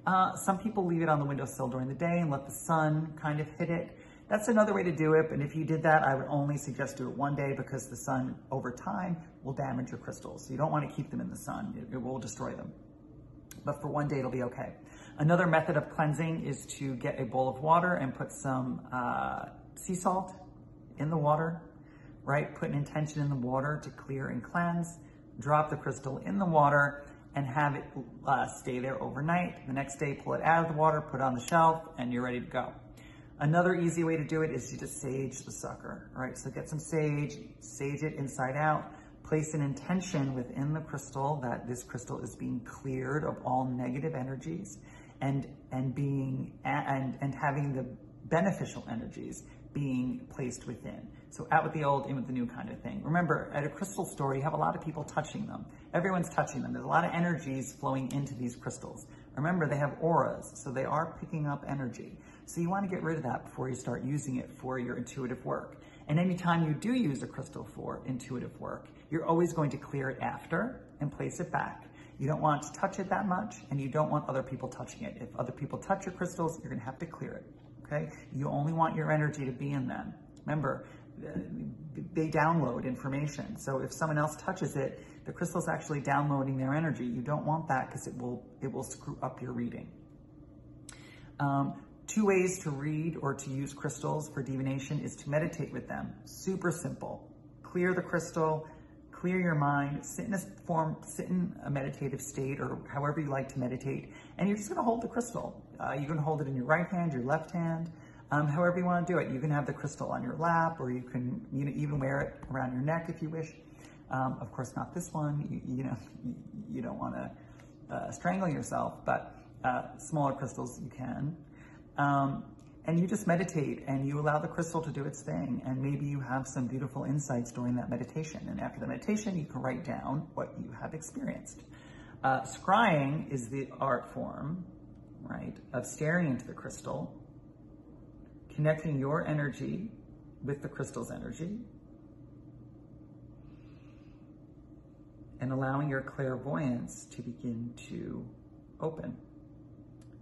Uh, some people leave it on the windowsill during the day and let the sun kind of hit it. That's another way to do it, but if you did that, I would only suggest do it one day because the sun over time will damage your crystals. So you don't want to keep them in the sun. It, it will destroy them. But for one day, it'll be okay. Another method of cleansing is to get a bowl of water and put some uh, sea salt in the water, right? Put an intention in the water to clear and cleanse. Drop the crystal in the water and have it uh, stay there overnight. The next day, pull it out of the water, put it on the shelf, and you're ready to go. Another easy way to do it is you just sage the sucker, right? So get some sage, sage it inside out, place an intention within the crystal that this crystal is being cleared of all negative energies and and being and and having the beneficial energies being placed within. So out with the old, in with the new kind of thing. Remember, at a crystal store, you have a lot of people touching them. Everyone's touching them. There's a lot of energies flowing into these crystals. Remember, they have auras, so they are picking up energy. So you want to get rid of that before you start using it for your intuitive work. And anytime you do use a crystal for intuitive work, you're always going to clear it after and place it back. You don't want to touch it that much, and you don't want other people touching it. If other people touch your crystals, you're to have to clear it okay? You only want your energy to be in them. Remember, they download information. So if someone else touches it, the crystal's actually downloading their energy. You don't want that because it will, it will screw up your reading. Um, two ways to read or to use crystals for divination is to meditate with them. Super simple. Clear the crystal, clear your mind, sit in a form, sit in a meditative state or however you like to meditate, and you're just gonna hold the crystal. Uh, you can hold it in your right hand, your left hand, um, however you wanna do it. You can have the crystal on your lap or you can you know, even wear it around your neck if you wish. Um, of course, not this one, you, you know, *laughs* you don't wanna uh, strangle yourself, but uh, smaller crystals you can. Um, and you just meditate and you allow the crystal to do its thing. And maybe you have some beautiful insights during that meditation. And after the meditation, you can write down what you have experienced. Uh, scrying is the art form, right, of staring into the crystal, connecting your energy with the crystal's energy, and allowing your clairvoyance to begin to open.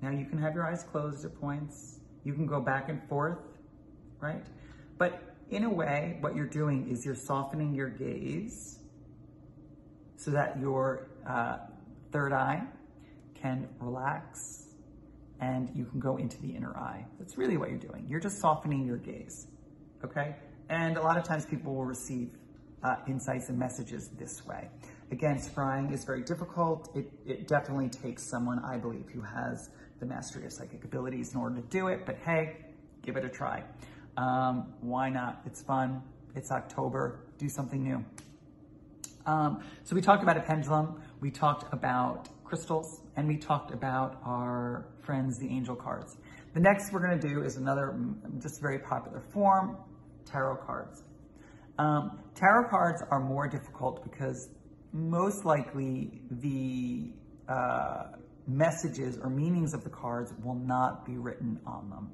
Now you can have your eyes closed at points you can go back and forth, right? But in a way, what you're doing is you're softening your gaze so that your uh, third eye can relax and you can go into the inner eye. That's really what you're doing. You're just softening your gaze, okay? And a lot of times people will receive uh, insights and messages this way. Again, scrying is very difficult. It, it definitely takes someone, I believe, who has the mastery of psychic abilities in order to do it, but hey, give it a try. Um, why not? It's fun. It's October. Do something new. Um, so we talked about a pendulum, we talked about crystals, and we talked about our friends, the angel cards. The next we're going to do is another mm, just very popular form, tarot cards. Um, tarot cards are more difficult because most likely the uh, messages or meanings of the cards will not be written on them.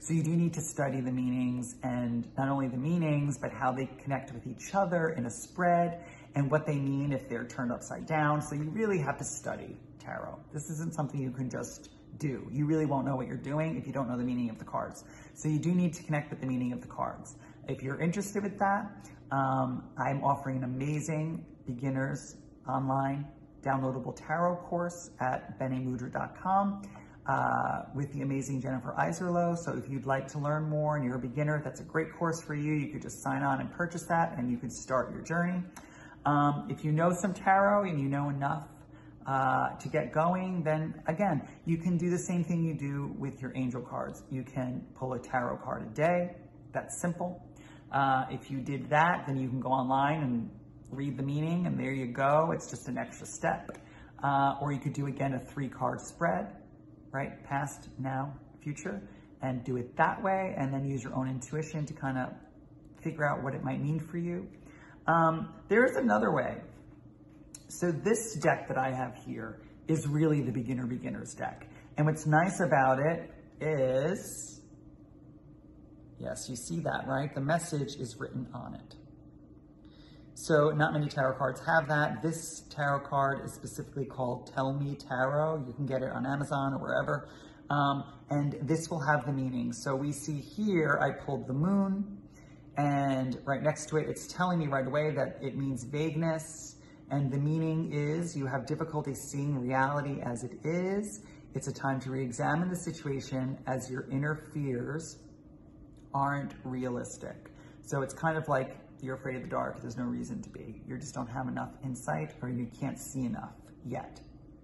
So you do need to study the meanings and not only the meanings, but how they connect with each other in a spread and what they mean if they're turned upside down. So you really have to study tarot. This isn't something you can just do. You really won't know what you're doing if you don't know the meaning of the cards. So you do need to connect with the meaning of the cards. If you're interested with that, um, I'm offering an amazing beginners online downloadable tarot course at benemudra.com uh, with the amazing Jennifer Iserloh. So if you'd like to learn more and you're a beginner, that's a great course for you. You could just sign on and purchase that and you could start your journey. Um, if you know some tarot and you know enough uh, to get going, then again, you can do the same thing you do with your angel cards. You can pull a tarot card a day. That's simple. Uh, if you did that, then you can go online and read the meaning, and there you go. It's just an extra step. Uh, or you could do, again, a three card spread, right? Past, now, future, and do it that way, and then use your own intuition to kind of figure out what it might mean for you. Um, there's another way. So this deck that I have here is really the beginner beginner's deck. And what's nice about it is Yes, you see that, right? The message is written on it. So not many tarot cards have that. This tarot card is specifically called Tell Me Tarot. You can get it on Amazon or wherever. Um, and this will have the meaning. So we see here, I pulled the moon and right next to it, it's telling me right away that it means vagueness. And the meaning is you have difficulty seeing reality as it is. It's a time to re-examine the situation as your inner fears aren't realistic. So it's kind of like you're afraid of the dark. There's no reason to be. You just don't have enough insight or you can't see enough yet.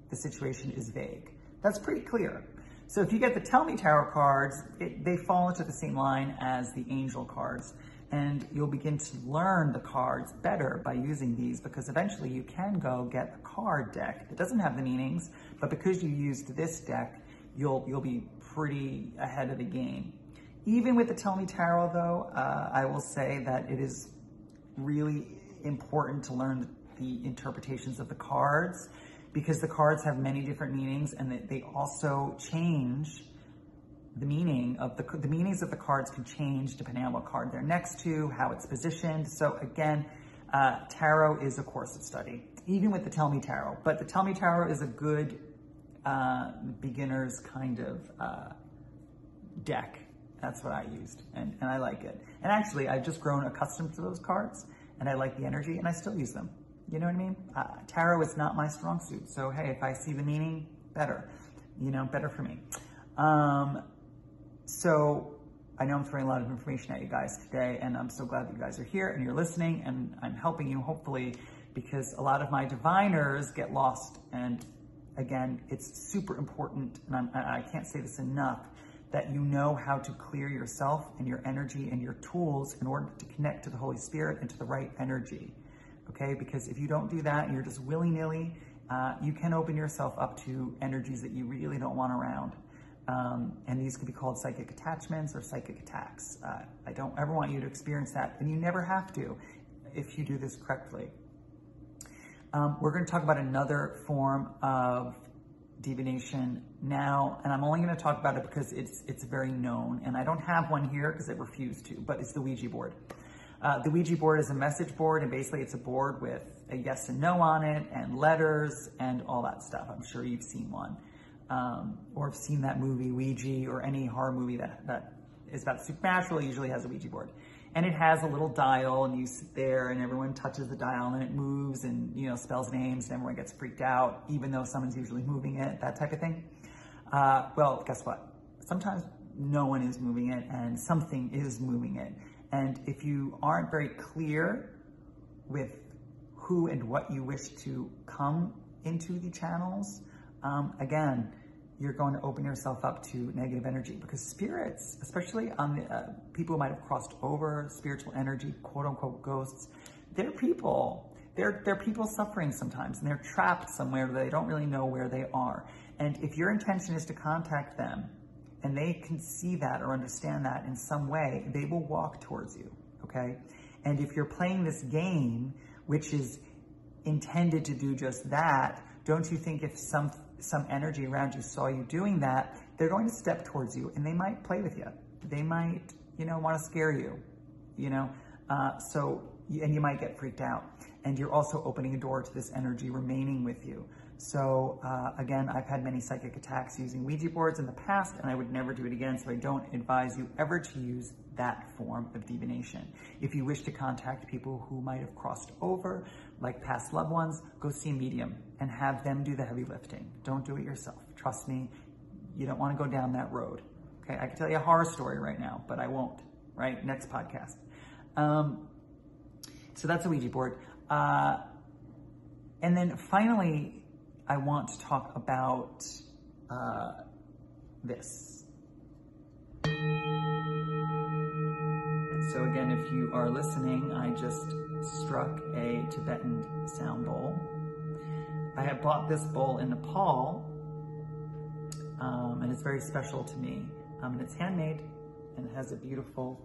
The situation is vague. That's pretty clear. So if you get the Tell Me Tarot cards, it, they fall into the same line as the Angel cards. And you'll begin to learn the cards better by using these because eventually you can go get a card deck that doesn't have the meanings, but because you used this deck, you'll, you'll be pretty ahead of the game. Even with the Tell Me Tarot though, uh, I will say that it is really important to learn the interpretations of the cards because the cards have many different meanings and they also change the meaning of the, the meanings of the cards can change depending on what card they're next to, how it's positioned. So again, uh, tarot is a course of study, even with the Tell Me Tarot. But the Tell Me Tarot is a good uh, beginner's kind of uh, deck. That's what I used, and, and I like it. And actually, I've just grown accustomed to those cards, and I like the energy, and I still use them. You know what I mean? Uh, tarot is not my strong suit. So, hey, if I see the meaning, better. You know, better for me. Um, so, I know I'm throwing a lot of information at you guys today, and I'm so glad that you guys are here and you're listening, and I'm helping you hopefully because a lot of my diviners get lost. And again, it's super important, and I'm, I can't say this enough, that you know how to clear yourself and your energy and your tools in order to connect to the Holy Spirit and to the right energy okay? Because if you don't do that and you're just willy-nilly, uh, you can open yourself up to energies that you really don't want around. Um, and these could be called psychic attachments or psychic attacks. Uh, I don't ever want you to experience that, and you never have to if you do this correctly. Um, we're going to talk about another form of divination now, and I'm only going to talk about it because it's it's very known, and I don't have one here because I refuse to, but it's the Ouija board. Uh, the Ouija board is a message board, and basically it's a board with a yes and no on it, and letters, and all that stuff. I'm sure you've seen one, um, or have seen that movie Ouija, or any horror movie that that is about supernatural. Usually has a Ouija board, and it has a little dial, and you sit there, and everyone touches the dial, and it moves, and you know spells names, and everyone gets freaked out, even though someone's usually moving it, that type of thing. Uh, well, guess what? Sometimes no one is moving it, and something is moving it. And if you aren't very clear with who and what you wish to come into the channels, um, again, you're going to open yourself up to negative energy because spirits, especially on the uh, people who might have crossed over spiritual energy, quote unquote ghosts, they're people. They're, they're people suffering sometimes and they're trapped somewhere they don't really know where they are. And if your intention is to contact them and they can see that or understand that in some way, they will walk towards you, okay? And if you're playing this game, which is intended to do just that, don't you think if some some energy around you saw you doing that, they're going to step towards you and they might play with you. They might, you know, want to scare you, you know? Uh, so, and you might get freaked out. And you're also opening a door to this energy remaining with you. So uh, again, I've had many psychic attacks using Ouija boards in the past, and I would never do it again, so I don't advise you ever to use that form of divination. If you wish to contact people who might have crossed over, like past loved ones, go see a medium and have them do the heavy lifting. Don't do it yourself. Trust me, you don't want to go down that road. Okay, I can tell you a horror story right now, but I won't, right? Next podcast. Um, so that's a Ouija board. Uh, and then finally, I want to talk about uh, this. So again, if you are listening, I just struck a Tibetan sound bowl. I have bought this bowl in Nepal, um, and it's very special to me. Um, and it's handmade, and it has a beautiful,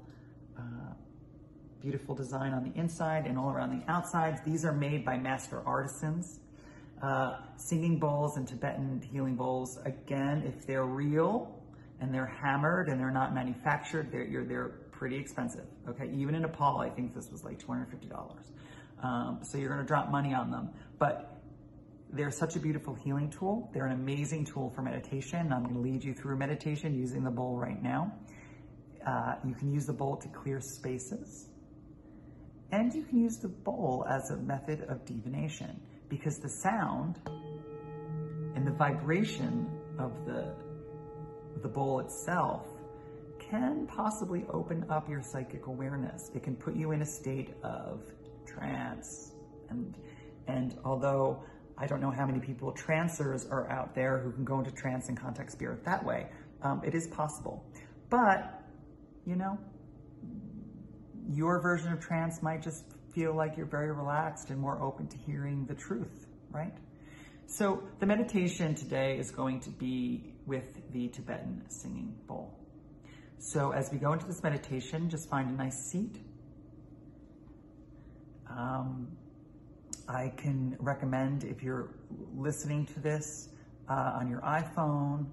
beautiful design on the inside and all around the outsides. These are made by master artisans. Uh, singing bowls and Tibetan healing bowls, again, if they're real and they're hammered and they're not manufactured, they're, they're pretty expensive. Okay, even in Nepal, I think this was like $250. Um, so you're going to drop money on them. But they're such a beautiful healing tool. They're an amazing tool for meditation. I'm going to lead you through meditation using the bowl right now. Uh, you can use the bowl to clear spaces. And you can use the bowl as a method of divination because the sound and the vibration of the, the bowl itself can possibly open up your psychic awareness. It can put you in a state of trance. And, and although I don't know how many people, trancers are out there who can go into trance and contact spirit that way, um, it is possible. But, you know, your version of trance might just feel like you're very relaxed and more open to hearing the truth, right? So the meditation today is going to be with the Tibetan singing bowl. So as we go into this meditation, just find a nice seat. Um, I can recommend if you're listening to this uh, on your iPhone,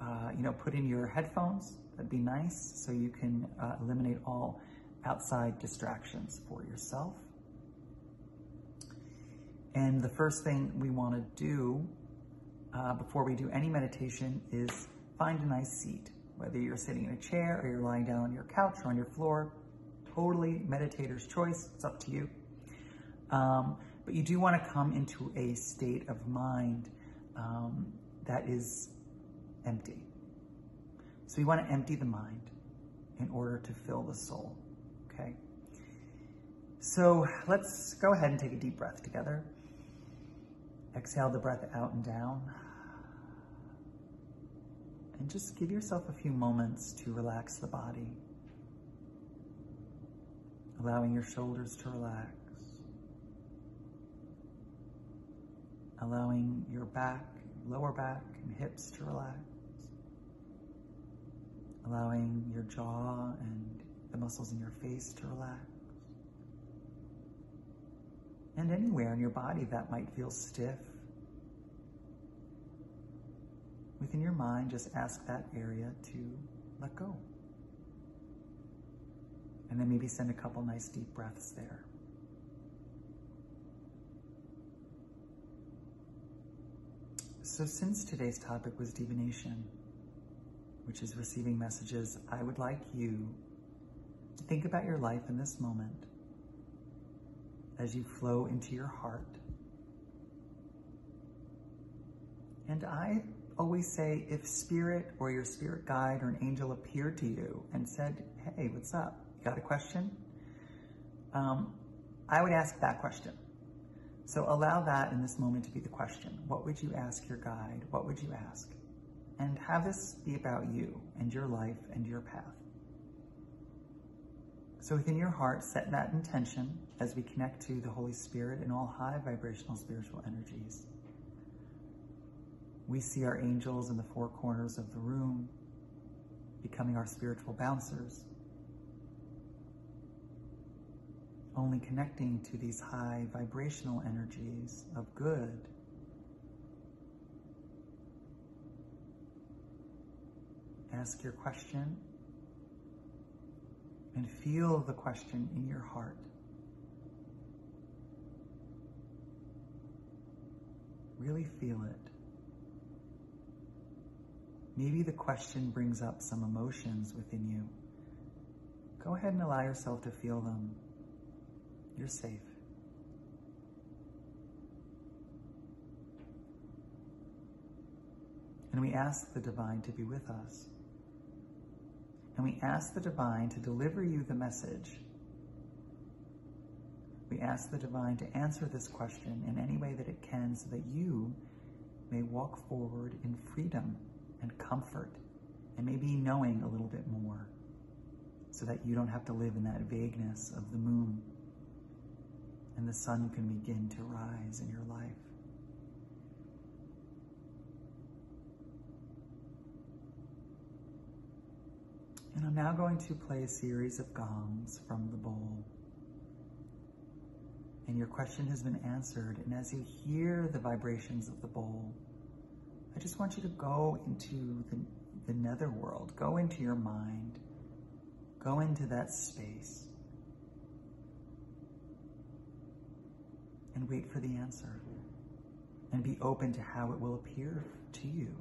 uh, you know, put in your headphones. That'd be nice so you can uh, eliminate all outside distractions for yourself. And the first thing we want to do uh, before we do any meditation is find a nice seat. Whether you're sitting in a chair or you're lying down on your couch or on your floor, totally meditator's choice. It's up to you. Um, but you do want to come into a state of mind um, that is empty. So you want to empty the mind in order to fill the soul, okay? So let's go ahead and take a deep breath together. Exhale the breath out and down. And just give yourself a few moments to relax the body, allowing your shoulders to relax. allowing your back, lower back, and hips to relax, allowing your jaw and the muscles in your face to relax. And anywhere in your body that might feel stiff. Within your mind, just ask that area to let go. And then maybe send a couple nice deep breaths there. So since today's topic was divination, which is receiving messages, I would like you think about your life in this moment as you flow into your heart. And I always say, if spirit or your spirit guide or an angel appeared to you and said, hey, what's up? You got a question? Um, I would ask that question. So allow that in this moment to be the question. What would you ask your guide? What would you ask? And have this be about you and your life and your path. So within your heart, set that intention as we connect to the Holy Spirit and all high vibrational spiritual energies. We see our angels in the four corners of the room, becoming our spiritual bouncers, only connecting to these high vibrational energies of good. Ask your question and feel the question in your heart. Really feel it. Maybe the question brings up some emotions within you. Go ahead and allow yourself to feel them. You're safe. And we ask the divine to be with us. And we ask the divine to deliver you the message. We ask the divine to answer this question in any way that it can so that you may walk forward in freedom and comfort and maybe knowing a little bit more so that you don't have to live in that vagueness of the moon and the sun can begin to rise in your life. And I'm now going to play a series of gongs from the bowl. And your question has been answered. And as you hear the vibrations of the bowl, I just want you to go into the, the netherworld, go into your mind, Go into that space and wait for the answer and be open to how it will appear to you.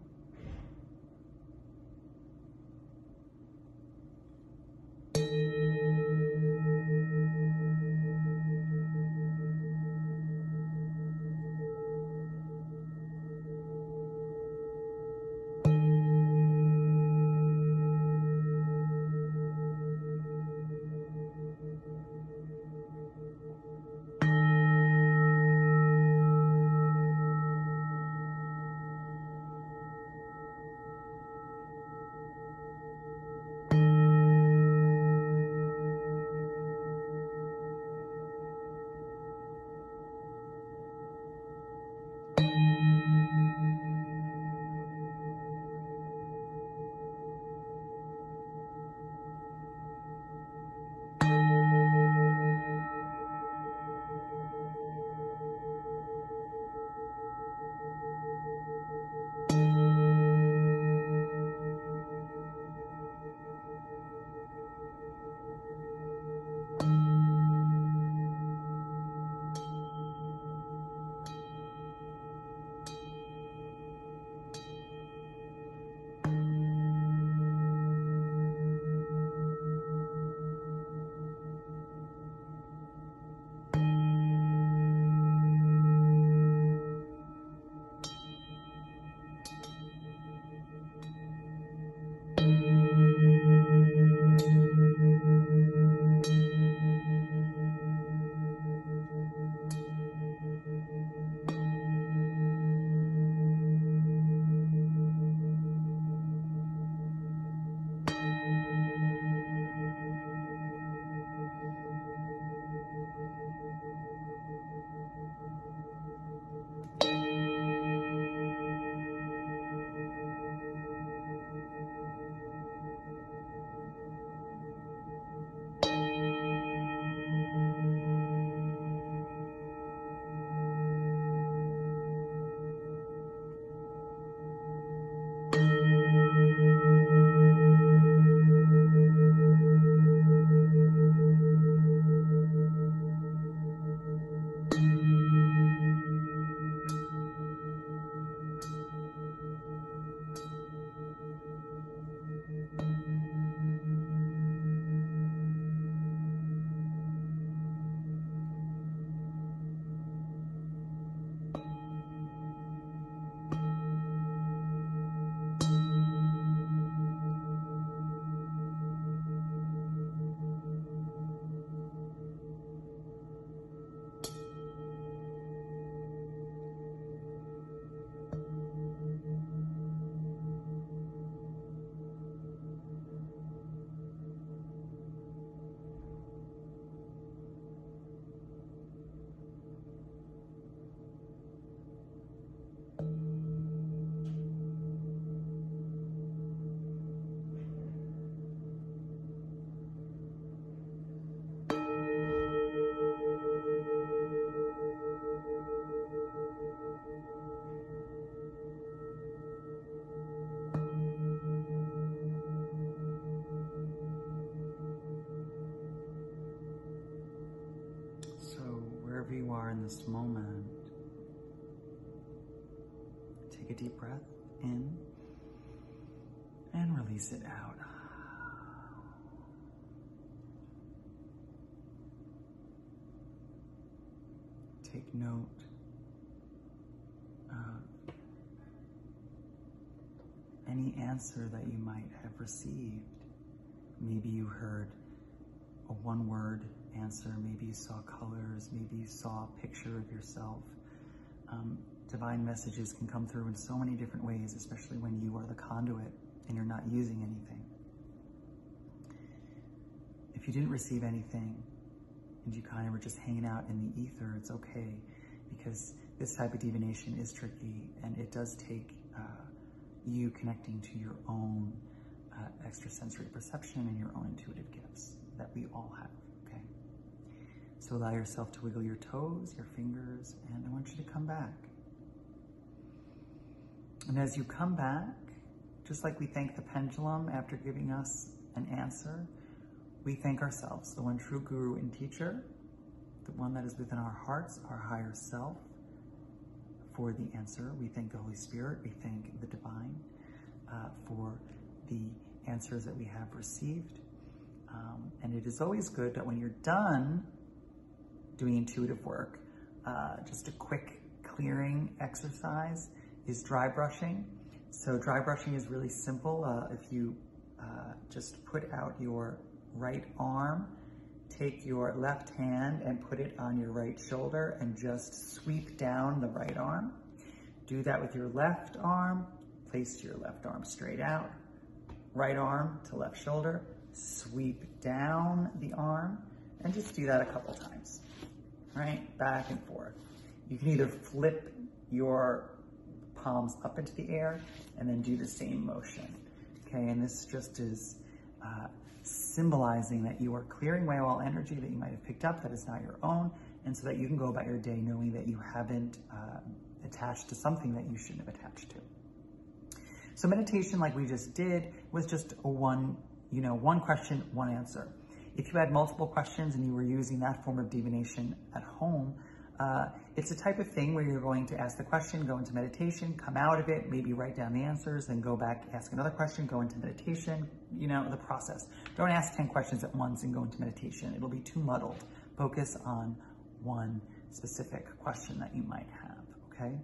This moment, take a deep breath in and release it out. Take note of any answer that you might have received. Maybe you heard a one word answer, maybe you saw colors, maybe you saw a picture of yourself. Um, divine messages can come through in so many different ways, especially when you are the conduit and you're not using anything. If you didn't receive anything and you kind of were just hanging out in the ether, it's okay because this type of divination is tricky and it does take uh, you connecting to your own uh, extrasensory perception and your own intuitive gifts that we all have? So allow yourself to wiggle your toes, your fingers, and I want you to come back. And as you come back, just like we thank the pendulum after giving us an answer, we thank ourselves, the one true guru and teacher, the one that is within our hearts, our higher self, for the answer. We thank the Holy Spirit. We thank the divine uh, for the answers that we have received. Um, and it is always good that when you're done doing intuitive work, uh, just a quick clearing exercise is dry brushing. So dry brushing is really simple. Uh, if you uh, just put out your right arm, take your left hand and put it on your right shoulder and just sweep down the right arm. Do that with your left arm. Place your left arm straight out. Right arm to left shoulder. Sweep down the arm and just do that a couple times. Right? Back and forth. You can either flip your palms up into the air and then do the same motion. Okay, and this just is uh, symbolizing that you are clearing away all energy that you might have picked up that is not your own, and so that you can go about your day knowing that you haven't uh, attached to something that you shouldn't have attached to. So meditation, like we just did, was just a one, you know, one question, one answer. If you had multiple questions and you were using that form of divination at home, uh, it's a type of thing where you're going to ask the question, go into meditation, come out of it, maybe write down the answers, then go back, ask another question, go into meditation, you know, the process. Don't ask 10 questions at once and go into meditation. It'll be too muddled. Focus on one specific question that you might have, okay?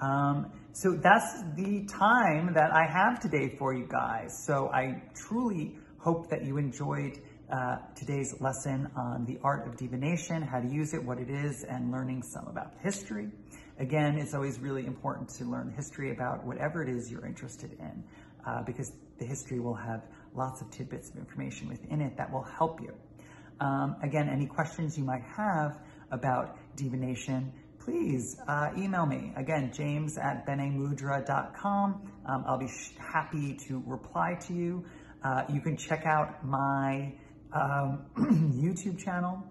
Um, so that's the time that I have today for you guys. So I truly hope that you enjoyed uh, today's lesson on the art of divination, how to use it, what it is, and learning some about history. Again, it's always really important to learn history about whatever it is you're interested in, uh, because the history will have lots of tidbits of information within it that will help you. Um, again, any questions you might have about divination, please uh, email me. Again, james at benemudra.com. Um, I'll be happy to reply to you. Uh, you can check out my um, *clears throat* YouTube channel,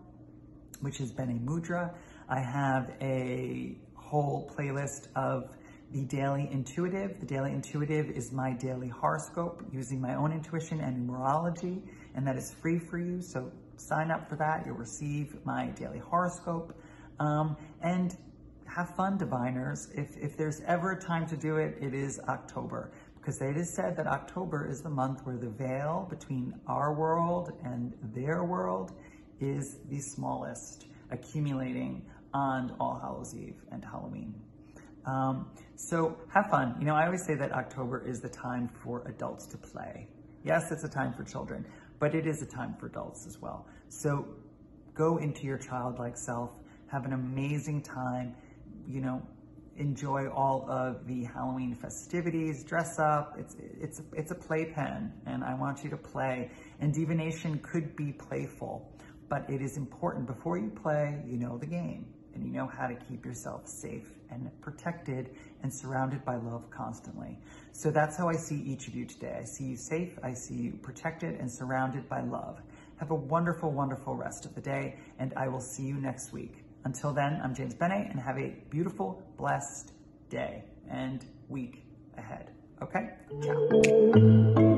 which is Bene Mudra. I have a whole playlist of the Daily Intuitive. The Daily Intuitive is my daily horoscope using my own intuition and numerology, and that is free for you. So sign up for that. You'll receive my daily horoscope. Um, and have fun, diviners. If, if there's ever a time to do it, it is October because they just said that October is the month where the veil between our world and their world is the smallest, accumulating on All Hallows Eve and Halloween. Um, so have fun. You know, I always say that October is the time for adults to play. Yes, it's a time for children, but it is a time for adults as well. So go into your childlike self, have an amazing time, you know, enjoy all of the Halloween festivities, dress up. It's it's it's a playpen, and I want you to play. And divination could be playful, but it is important before you play, you know the game and you know how to keep yourself safe and protected and surrounded by love constantly. So that's how I see each of you today. I see you safe, I see you protected and surrounded by love. Have a wonderful, wonderful rest of the day, and I will see you next week. Until then, I'm James Bene, and have a beautiful, blessed day and week ahead. Okay? Ciao.